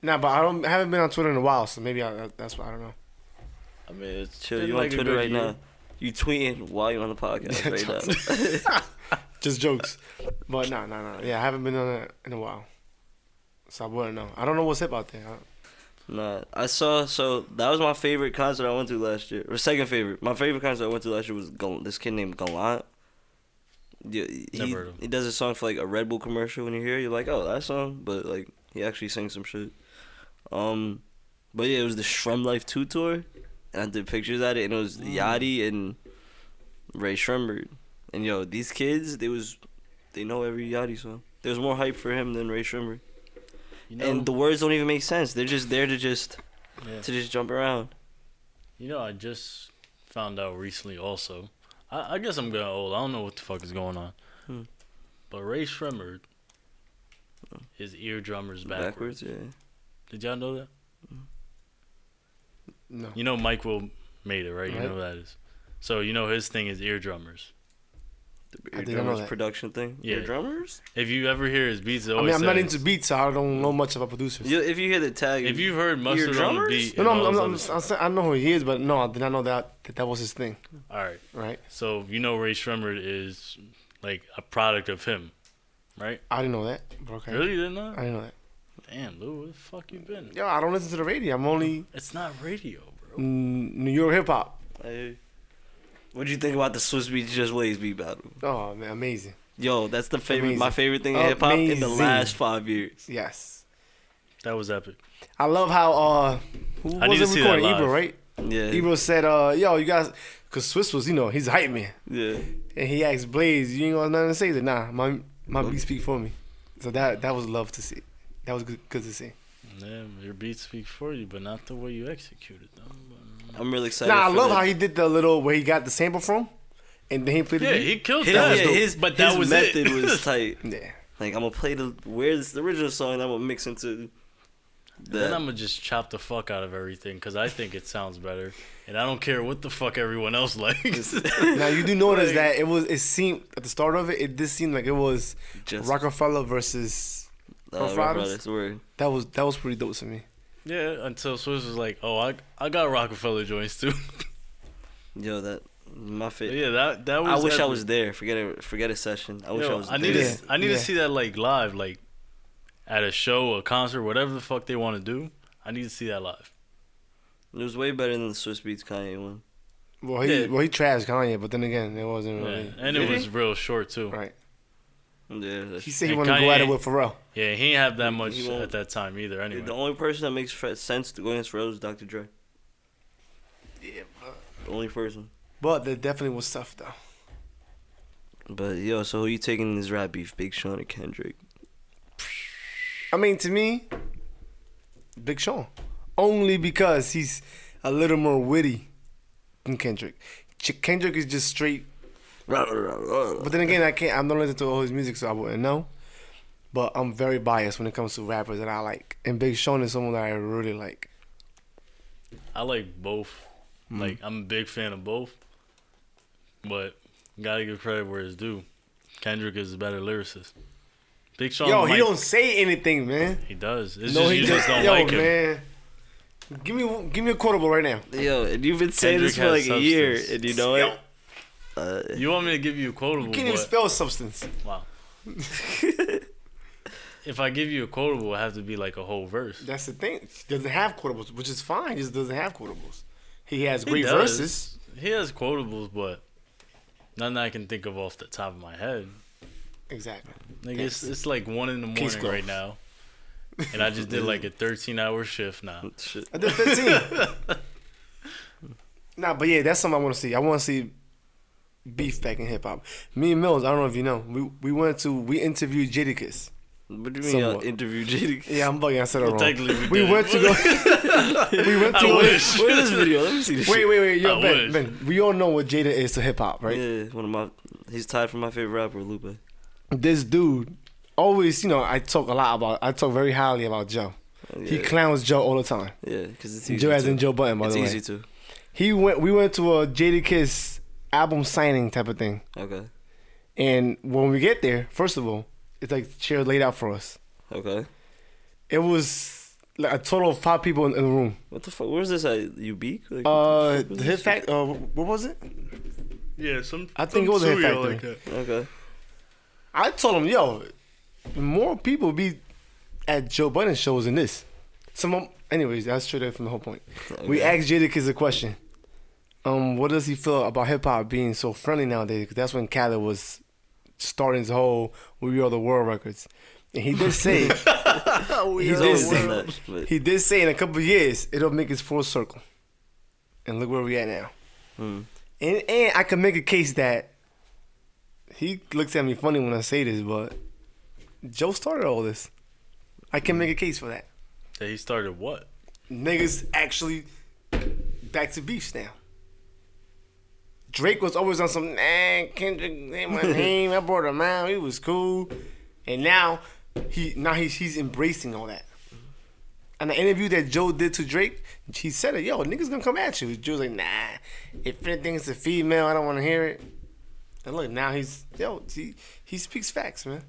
Nah, but I don't. I haven't been on Twitter in a while, so maybe I, that's why I don't know. I mean, it's Chill, been you like on a Twitter good right year. now? You tweeting while you're on the podcast right now? Just jokes. But nah, nah, nah. Yeah, I haven't been on it in a while, so I wouldn't know. I don't know what's hip out there. I- Nah, I saw. So that was my favorite concert I went to last year, or second favorite. My favorite concert I went to last year was Gal- this kid named Gallant. Yeah, he, Never heard of him. he does a song for like a Red Bull commercial. When you hear, it, you're like, oh, that song. But like, he actually sings some shit. Um, but yeah, it was the SremmLife Two tour, and I did pictures at it, and it was Mm. Yachty and Rae Sremmurd. And yo, these kids, they was, they know every Yachty song. There's more hype for him than Rae Sremmurd. You know, and the words don't even make sense. They're just there to just yeah. to just jump around. You know, I just found out recently. Also, I, I guess I'm getting old. I don't know what the fuck is going on. Hmm. But Rae Sremmurd, his eardrummers backwards. Backwards, yeah. Did y'all know that? No. You know Mike Will made it, right? You Right. know who that is. So you know his thing is eardrummers. The I ear didn't know drummers that. production thing. Yeah. Ear drummers. If you ever hear his beats, it I mean, I'm not into beats, so I don't know much about producers. You, if you hear the tag, If you've heard mustard on the drummers? beat, No, no, I'm, I'm, I'm, I'm, saying- I know who he is, but no, I did not know that that, that was his thing, all right. right? So you know Rae Sremmurd is like a product of him, right? I didn't know that. But okay. Really didn't know? I didn't know that. Damn, Lou, where the fuck you been? Yo, I don't listen to the radio. I'm only It's not radio, bro. mm, New York hip hop. Hey, what'd you think about the Swizz Beatz Just Blaze beat battle? Oh man, amazing. Yo, that's the favorite, Amazing. my favorite thing in hip hop in the last five years. Yes. That was epic. I love how uh who I need was to it see that recording? Ebro, right? Yeah, Ebro said, uh, yo, you guys cause Swiss was, you know, he's a hype man. yeah. And he asked Blaze, you ain't got nothing to say? He said, nah, my my beat speak for me. So that that was love to see. That was good, good to see. Yeah, your beat speaks for you, but not the way you executed them. Mm. I'm really excited. Nah, I for love the- how he did the little where he got the sample from, and then he played the Yeah, beat. he killed his, that. yeah, his, but that his was method it. was tight. yeah. Like I'm gonna play the where's the original song, and I'm gonna mix into then. I'm gonna just chop the fuck out of everything because I think it sounds better, and I don't care what the fuck everyone else likes. Now you do notice Like- that it was it seemed at the start of it it did seem like it was Just Roc-A-Fella versus uh, Ruff Ruff Ryders? Ryders, word. that was that was pretty dope to me. yeah, until Swizz was like, "Oh, I I got Roc-A-Fella joints too." Yo, that my favorite. yeah, that that was. I wish I was there. Forget a forget a session. I wish Yo, I was I need there. to I need Yeah. to see that like live, like at a show, a concert, whatever the fuck they want to do. I need to see that live. It was way better than the Swizz Beatz Kanye one. Well, he Yeah. well he trashed Kanye, but then again, it wasn't Yeah, really and it was real short too. right. Yeah, He said he wanted to go at it with Pharrell. Yeah, he ain't have that much at that time either. Anyway, The only person that makes sense to go against Pharrell is Dr. Dre. Yeah, but, The only person. but there definitely was stuff though. But yo, so who you taking this rap beef, Big Sean or Kendrick? I mean, to me, Big Sean, only because he's a little more witty than Kendrick. Kendrick is just straight. But then again, I can't. I'm not listening to all his music, so I wouldn't know. But I'm very biased when it comes to rappers that I like, and Big Sean is someone that I really like. I like both. Mm-hmm. Like I'm a big fan of both, but gotta give credit where it's due. Kendrick is a better lyricist. Big Sean, Yo, he might- don't say anything, man. He does. It's no, just he you just, just don't yo, like him. man. Give me, give me a quotable right now. Yo, and you've been saying this for like has a year, and you know Yo, it. Uh, You want me to give you a quotable? you can't even spell substance. Wow. if I give you a quotable, it has to be like a whole verse. That's the thing. He doesn't have quotables, which is fine. He just doesn't have quotables. He has He great does. verses. He has quotables, but none that I can think of off the top of my head. Exactly. Like it's it's like one in the morning right now, and I just did like a 13 hour shift now. shit. I did 15. nah, but yeah, that's something I want to see. I want to see beef back in hip hop. Me and Millz, I don't know if you know, we we went to we interviewed Jadakiss. What do you mean y'all Somewhat. interview JD? Yeah, I'm bugging. I said it Well, wrong. we we went to go. we went to. I wish. Where's this video? Let me see this Wait, shit. wait, wait, yo, I Ben, wish. Ben, we all know what Jada is to hip hop, right? Yeah, one of my. He's tied for my favorite rapper, Lupe. This dude always, you know, I talk a lot about, I talk very highly about Joe. Oh, yeah, He clowns Joe all the time. yeah, because it's easy. Joe as in Joe Budden, by It's the way. It's easy to. He went. We went to a Jada Kiss album signing type of thing, Okay. and when we get there, first of all, it's like chair laid out for us. Okay. It was like a total of five people in, in the room. What the fuck? Where's this at? Ubique? Like, Uh, what the fuck was the this Hit? Fact. Uh, what was it? Yeah, some. I think some it was a Hit Factory. like that. Okay. I told him, yo, more people be at Joe Budden shows than this. Some, anyways, that's straight up from the whole point. We Okay. asked Jadakiss a question. Um, what does he feel about hip hop being so friendly nowadays? 'Cause that's when Khaled was starting his whole "We Are the World" records, and he did say We He's are the always that. But, he did say in a couple of years it'll make his full circle, and look where we at now. hmm. And and I can make a case that he looks at me funny when I say this, but Joe started all this. I can make a case for that. That he started what? Niggas actually back to beefs now. Drake was always on some nah Kendrick ain't my name. I brought him out. He was cool, and now he now he's he's embracing all that. And the interview that Joe did to Drake, he said it, yo, niggas gonna come at you. Joe's like, nah, if anything's a female, I don't wanna hear it. And look, now he's yo, he he speaks facts, man.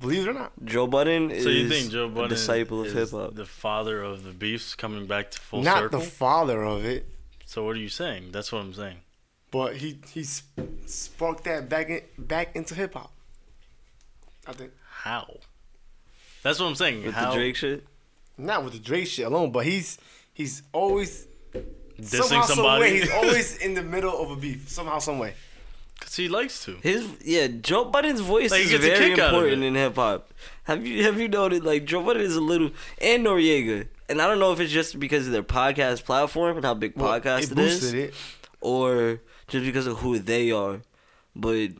Believe it or not. Joe Budden So is you think Joe a Budden disciple of hip hop? the father of the beefs coming back to full not circle? the father of it, so what are you saying? That's what I'm saying. But he he sparked that back in, back into hip hop. I think How? That's what I'm saying. With How the Drake shit? not with the Drake shit alone, but he's he's always dissing somehow, some way, he's always in the middle of a beef somehow, some way. Cause he likes to. His yeah, Joe Budden's voice Like, he is gets a very kick out of important it. in hip hop. Have you have you noted like Joe Budden is a little and Noreaga, and I don't know if it's just because of their podcast platform and how big Well, podcast it it is, it. or just because of who they are. But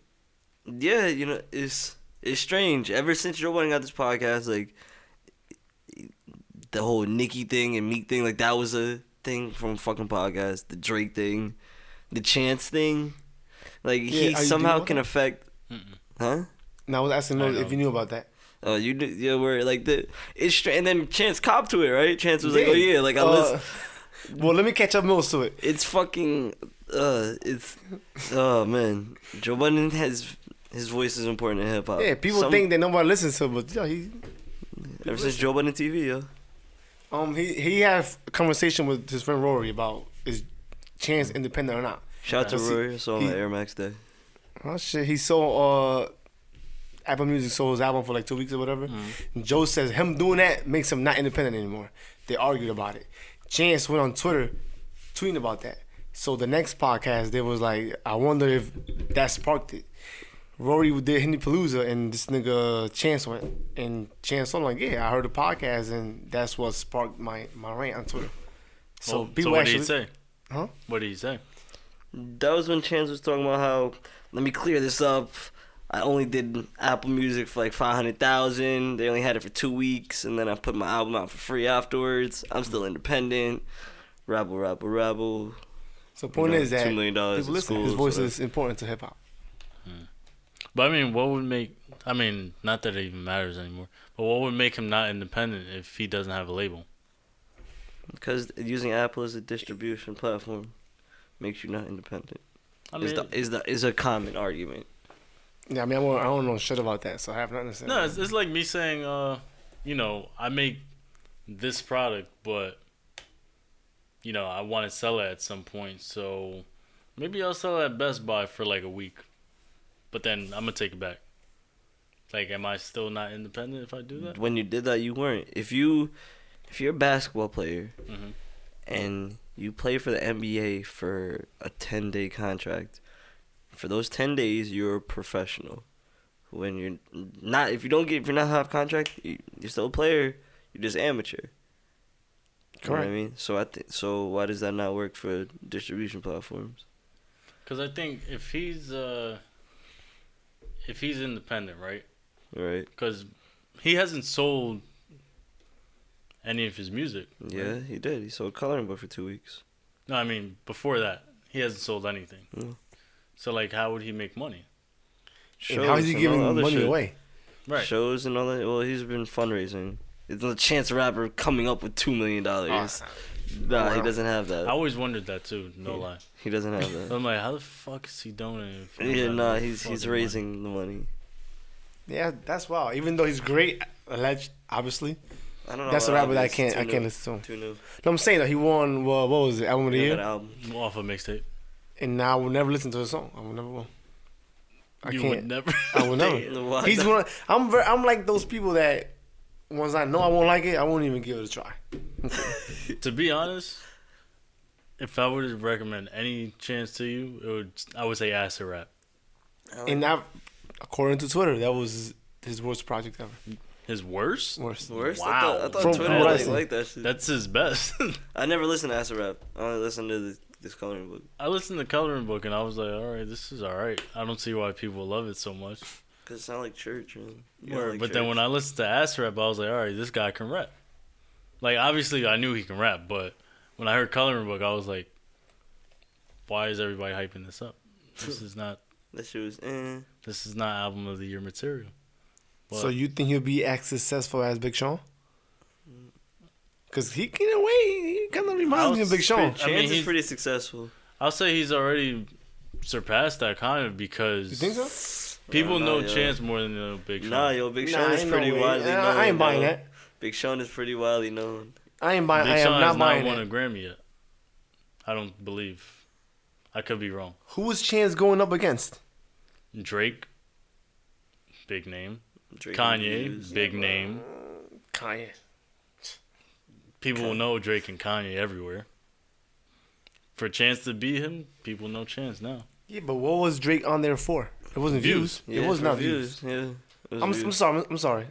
yeah, you know, it's it's strange. Ever since Joe Budden got this podcast, like the whole Nicki thing and Meek thing, like that was a thing from fucking podcast. The Drake thing, the Chance thing, like Yeah, he somehow can that? affect, Mm-mm. huh? Now I was asking I if you knew about that. Oh, you do, yeah, where like the it's stra- and then Chance cop to it, right? Chance was like, oh yeah, like I Uh, listen. Well, let me catch up most to it. It's fucking uh, it's oh man, Joe Budden has his voice is important in hip hop. Yeah, people Some- think that nobody listens to, him, but yo, he ever since Joe Budden TV, yo. um he he had a conversation with his friend Rory about is Chance independent or not. Shout out to Rory, I saw him he- at Air Max Day. Oh shit, he saw uh Apple Music sold his album for like two weeks or whatever. And Joe says him doing that makes him not independent anymore. They argued about it. Chance went on Twitter tweeting about that. So the next podcast, they was like, I wonder if that sparked it. Rory did Henny Palooza and this nigga Chance went and Chance I'm like, yeah, I heard the podcast and that's what sparked my my rant on Twitter. So Well, people so what actually, did he say? huh? What did he say? That was when Chance was talking about how let me clear this up. I only did Apple Music for like five hundred thousand. They only had it for two weeks, and then I put my album out for free afterwards. I'm still independent. Rabble, rabble, rabble. So point You know, is that $2 million people listen. schools, His voice whatever. is important to hip hop. But I mean, what would make? I mean, not that it even matters anymore. But what would make him not independent if he doesn't have a label? Because using Apple as a distribution platform makes you not independent. I is mean, the is the is a common argument. Yeah, I mean, I don't, I don't know shit about that, so I have nothing to say. no, it's, it's like me saying, uh, you know, I make this product, but you know, I want to sell it at some point, so maybe I'll sell it at Best Buy for like a week, but then I'm gonna take it back. Like, am I still not independent if I do that? When you did that, you weren't. If you if you're a basketball player Mhm. and you play for the NBA for a 10 day contract, for those 10 days you're a professional. When you're not, if you don't get, if you're not have contract, you're still a player. You're just amateur. You know what I mean? So I think so. Why does that not work for distribution platforms? Because I think if he's uh, if he's independent, right? Right? Because he hasn't sold any of his music. right? Yeah, he did. He sold coloring book for two weeks. No, I mean before that, he hasn't sold anything. Mm. So like, how would he make money? And how is he and giving all other money shit. away? Right. Shows and all that. Well, he's been fundraising. It's a chance rapper coming up with two million dollars. Ah, nah, he doesn't have that. I always wondered that too. No Yeah. lie. He doesn't have that. I'm like, how the fuck is he donating? if he don't yeah, have nah, he's he's fucking raising the money. Yeah, that's wild. Even though he's great, alleged, obviously, I don't know. that's a rapper that I can't Too I can't listen to. Too new. No, I'm saying that he won. Well, what was it? Album of the Yeah, year. that album. money. off a mixtape. And now I will never listen to a song. I will never will. I you can't. would never. I will never. Damn, He's not? one. I'm very, I'm like those people that once I know I won't like it, I won't even give it a try. to be honest, if I were to recommend any chance to you, it would I would say acid rap. And I, according to Twitter, that was his worst project ever. His worst? Worst. Worse? I Wow. thought, I thought From- Twitter from what I like, that shit. That's his best. I never listened to acid rap. I only listened to this, this coloring book I listened to the Coloring Book and I was like, all right, this is all right. I don't see why people love it so much. Because it sounded like church. Man. You Word, like but then when I listened to Ass Rap, I was like, all right, this guy can rap. Like, obviously, I knew he can rap, but when I heard Coloring Book, I was like, why is everybody hyping this up? This is not that shit was eh. this is not album of the year material. But So you think he'll be as successful as Big Sean? Because he, in a way, he kind of reminds me of Big Sean. I mean, Chance is he's- pretty successful. I'll say he's already surpassed that kind of because You think so? People Nah, know yo. Chance more than they know Big Sean. Nah, yo, Big Nah, Sean is ain't no pretty way. widely I- known. I ain't buying yo. that. Big Sean is pretty widely known. I ain't buying. Big I am Sean not has not buying won it. a Grammy yet. I don't believe. I could be wrong. Who was Chance going up against? Drake, big name. Drake Kanye, reviews. big name. Kanye. People will know Drake and Kanye everywhere. For Chance to beat him, people know Chance now. Yeah, but what was Drake on there for? It wasn't views. Views. Yeah, it was not views. Yeah, was I'm, views. I'm sorry. I'm sorry.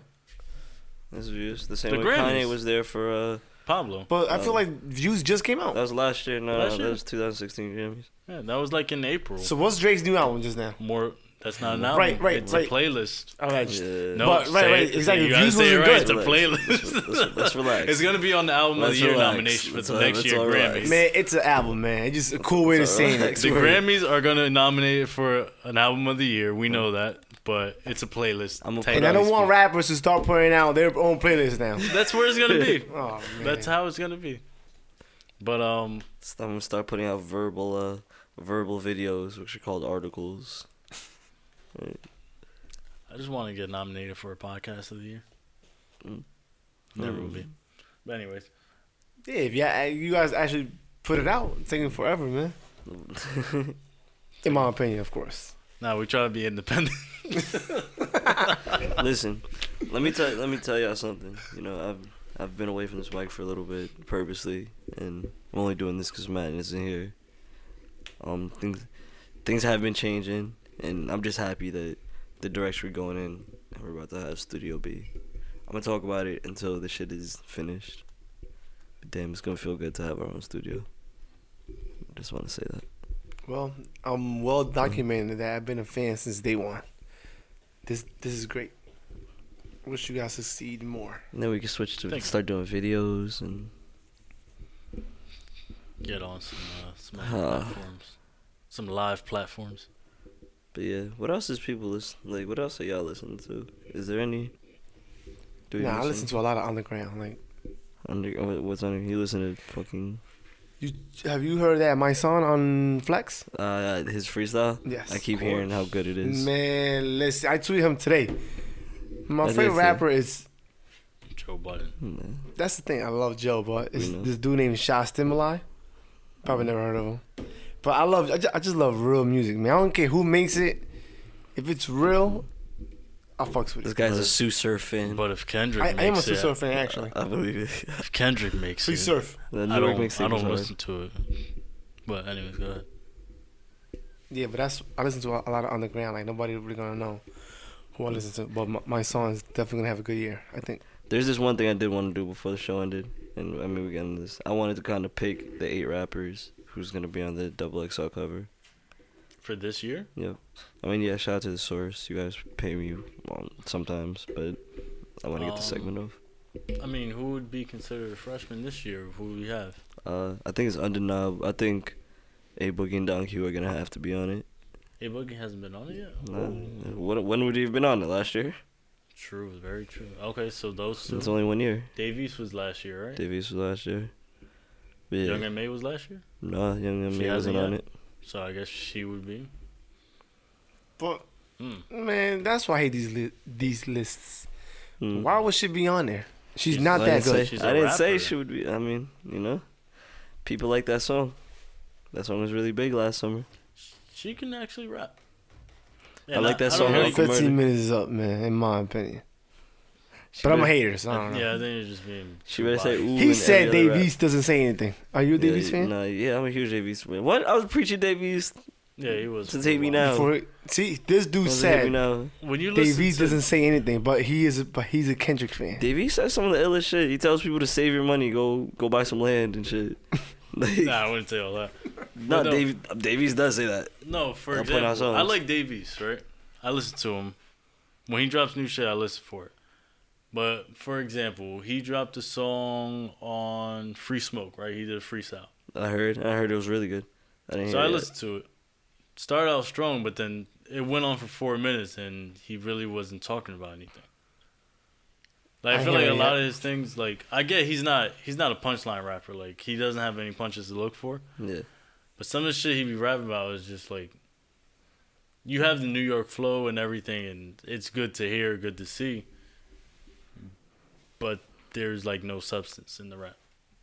That's views. The same The way Grammys. Kanye was there for. uh Pablo. But I feel Um, like views just came out. That was last year. No, Last year? that was 2016 Grammys. Yeah, that was like in April. So what's Drake's new album just now? More. That's not an album. Right, right, It's right. a playlist. Alleged. Yeah. No, But, right, right, exactly. You gotta Views wasn't right. good. It's a playlist. Let's- let's- let's relax. It's gonna be on the album of Let's the year relax. nomination for Let's the next year relax. Grammys. Man, it's an album, man. It's just a cool way to It's say it. The Grammys are gonna nominate it for an album of the year. We know that, but it's a playlist. I'm gonna Take And I don't want rappers to start putting out their own playlists now. That's where it's gonna be. Oh man. That's how it's gonna be. But um, I'm gonna start putting out verbal, uh, verbal videos, which are called articles. I just want to get nominated for a podcast of the year. Mm. Never will be. But anyways, Yeah, if yeah, you guys actually put it out, it's taking forever, man. In my opinion, of course. now we try to be independent. Listen, let me tell let me tell y'all something. You know, I've I've been away from this mic for a little bit purposely, and I'm only doing this because Matt isn't here. Um, things things have been changing, and I'm just happy that the direction we're going in, and we're about to have Studio B. I'm gonna talk about it until the shit is finished. But damn, it's gonna feel good to have our own studio. I just want to say that. Well, I'm well documented that I've been a fan since day one. This this is great. Wish you guys succeed more. And then we can switch to Thank you. start doing videos and Get on some uh, some other Huh. platforms, some live platforms. But yeah, what else is people listen like? What else are y'all listening to? Is there any? Do you Nah, I listen to a lot of underground. Like, under uh, what's under? You listen to fucking you have you heard that Mysonne on Flex? uh his freestyle. Yes. I keep hearing how good it is. Man, listen, I tweeted him today. My I did favorite see. rapper is Joe Budden. Mm, that's the thing. I love Joe, but it's this dude named Sha Stimuli. Probably never heard of him. But I love I just, I just love real music, man. I don't care who makes it. If it's real, I fucks with it. This it. guy's a Sue Surf fan. But if Kendrick I, I am a makes Sue it, Surf fan actually. I believe it. if Kendrick makes Free it, surf. The New I York don't, mixtape I was don't hard. listen to it. But anyways, go ahead. Yeah, but that's I listen to a, a lot of underground. Like nobody really gonna know who I listen to. But my, my song is definitely gonna have a good year. I think. There's this one thing I did want to do before the show ended, and I mean we got into this. I wanted to kind of pick the eight rappers who's gonna be on the double XL cover. For this year, Yep. I mean, yeah. Shout out to the source. You guys pay me um, sometimes, but I want to get the Um, segment of. I mean, who would be considered a freshman this year? Who do we have? Uh, I think it's Undeniable. I think A Boogie and Don Q are gonna have to be on it. A Boogie hasn't been on it yet. Uh, when, when would he have been on it? Last year? true, very true. Okay, so those two. It's only one year. Dave East was last year, right? Dave East was last year. But yeah. Young and May was last year, no, Young and She May wasn't hasn't on it. so I guess she would be. But Hmm. man, that's why I hate these li- these lists. Hmm. Why would she be on there? She's She's- not I that didn't good. Say, She's I a didn't say she would be. I mean, you know, people like that song. That song was really big last summer. She can actually rap. Yeah, I like that don't song, know. Her Uncle Murder. 15 minutes is up, man. In my opinion. She But I'm a hater, so I don't know. Yeah, I think it's just being. She better say ooh. He said every. Dave East doesn't say anything. Are you a Dave East yeah, fan? Nah, yeah, I'm a huge Dave East fan. What? I was preaching Dave East. Yeah, he was. Just for hate me now. Before, see, this dude Doesn't me said now. When you listen Dave East to, doesn't say anything, but he is, a, but he's a Kendrick fan. Dave East says some of the illest shit. He tells people to save your money, go go buy some land and shit. like, Nah, I wouldn't say all that. no, no. Dave East, Davies does say that. No, for I'll example, I like Dave East, right? I listen to him. When he drops new shit, I listen for it. But for example, he dropped a song on Free Smoke, right? He did a freestyle. I heard. I heard it was really good. I didn't So I listened to it. Started out strong, but then it went on for four minutes, and he really wasn't talking about anything. Like I, I feel like a lot of his things, like I get he's not he's not a punchline rapper. Like he doesn't have any punches to look for. Yeah. But some of the shit he be rapping about is just like you have the New York flow and everything, and it's good to hear, good to see. But there's like no substance in the rap.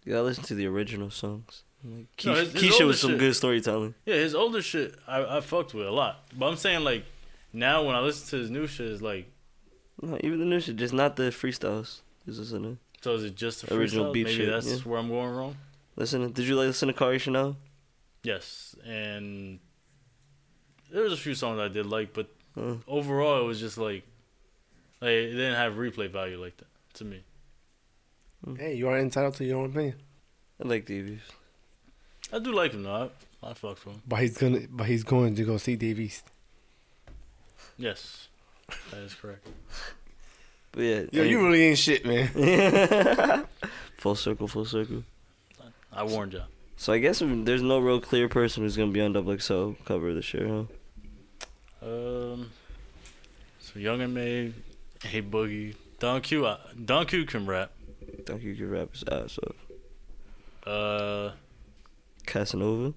Yeah, gotta listen to the original songs. Like, No, Keisha, his- his Keisha was some shit. good storytelling. Yeah, his older shit I, I fucked with a lot. But I'm saying like now when I listen to his new shit, it's like No, even the new shit, just not the freestyles. Just listen to so is it just the Original beat Maybe shit, that's yeah. where I'm going wrong. listen. Did you like listen to Kairi Chanel? Yes, and there was a few songs I did like, but Uh, overall it was just like like it didn't have replay value like that to me. Hey, you are entitled to your own opinion. I like Dave East. I do like him though. I, I fuck with him. But he's gonna, but he's going to go see Dave East. Yes, that is correct. But yeah, Yo, you really ain't shit, man. full circle, full circle. I warned you. So I guess there's no real clear person who's gonna be on Double XL cover this year, huh? Um, so Young and May, A Boogie, Don Q. I, Don Q can rap. Think you could wrap his ass up. Uh, Casanova.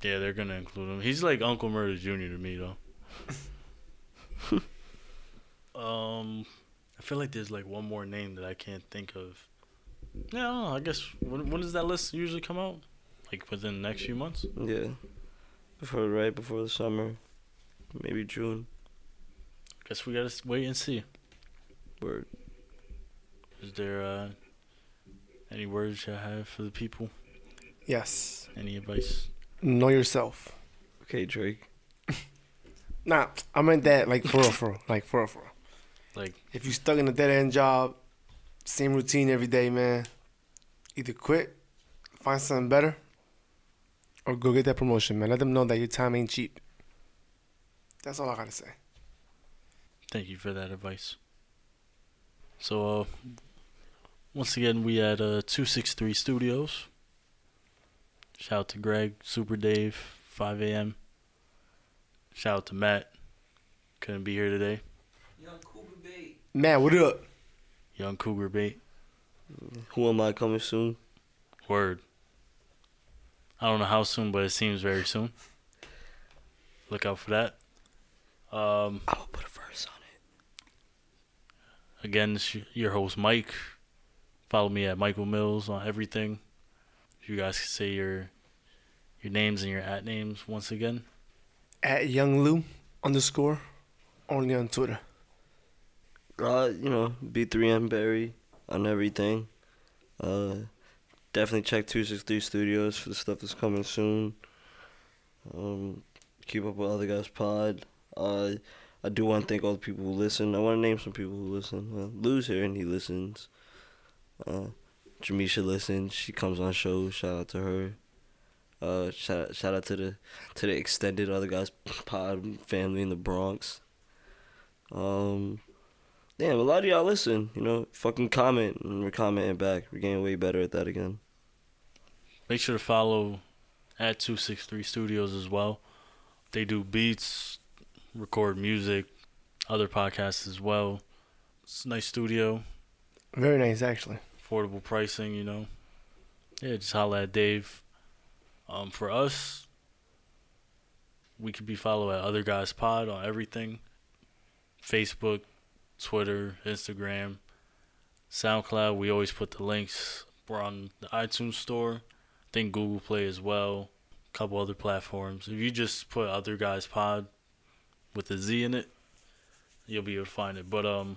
yeah, they're gonna include him. He's like Uncle Murder Jr. to me though. um, I feel like there's like one more name that I can't think of. Yeah, I, don't know, I guess when, when does that list usually come out? Like within the next few months? Yeah. Before right before the summer, maybe June. Guess we gotta wait and see. Word. Is there uh, any words you have for the people? Yes. Any advice? Know yourself. Okay, Drake. Nah, I meant that like for real, for real. like for real, for real. Like If you stuck in a dead end job, same routine every day, man, either quit, find something better, or go get that promotion, man. Let them know that your time ain't cheap. That's all I gotta say. Thank you for that advice. So, uh, once again, we at uh, 263 Studios. Shout out to Greg, Super Dave, 5 a.m. Shout out to Matt. Couldn't be here today. Young Cougar Bait. Man, what up? Young Cougar Bait. Who am I coming soon? Word. I don't know how soon, but it seems very soon. Look out for that. Um, I'm gonna put a verse on it. Again, it's your host Mike. Follow me at Michael Millz on everything. If you guys can say your your names and your at names once again. At Young Lu underscore, only on Twitter. Uh, you know, B3M Barry on everything. Uh, definitely check 263 Studios for the stuff that's coming soon. Um, keep up with other guys' pod. Uh, I do want to thank all the people who listen. I want to name some people who listen. Uh, Lu's here and he listens. Uh, Jamisha listens. She comes on shows. Shout out to her. Uh, shout shout out to the to the extended other guyz pod family in the Bronx. Um, damn, a lot of y'all listen. You know, fucking comment and we're commenting back. We're getting way better at that again. Make sure to follow at 263 Studios as well. They do beats, record music, other podcasts as well. It's a nice studio, Very nice, actually. affordable pricing, you know. Yeah, just holla at Dave. Um, for us, we could be followed at Other Guyz Pod on everything Facebook, Twitter, Instagram, SoundCloud. We always put the links. We're on the iTunes Store. I think Google Play as well. A couple other platforms. If you just put Other Guyz Pod with a Z in it, you'll be able to find it. But um,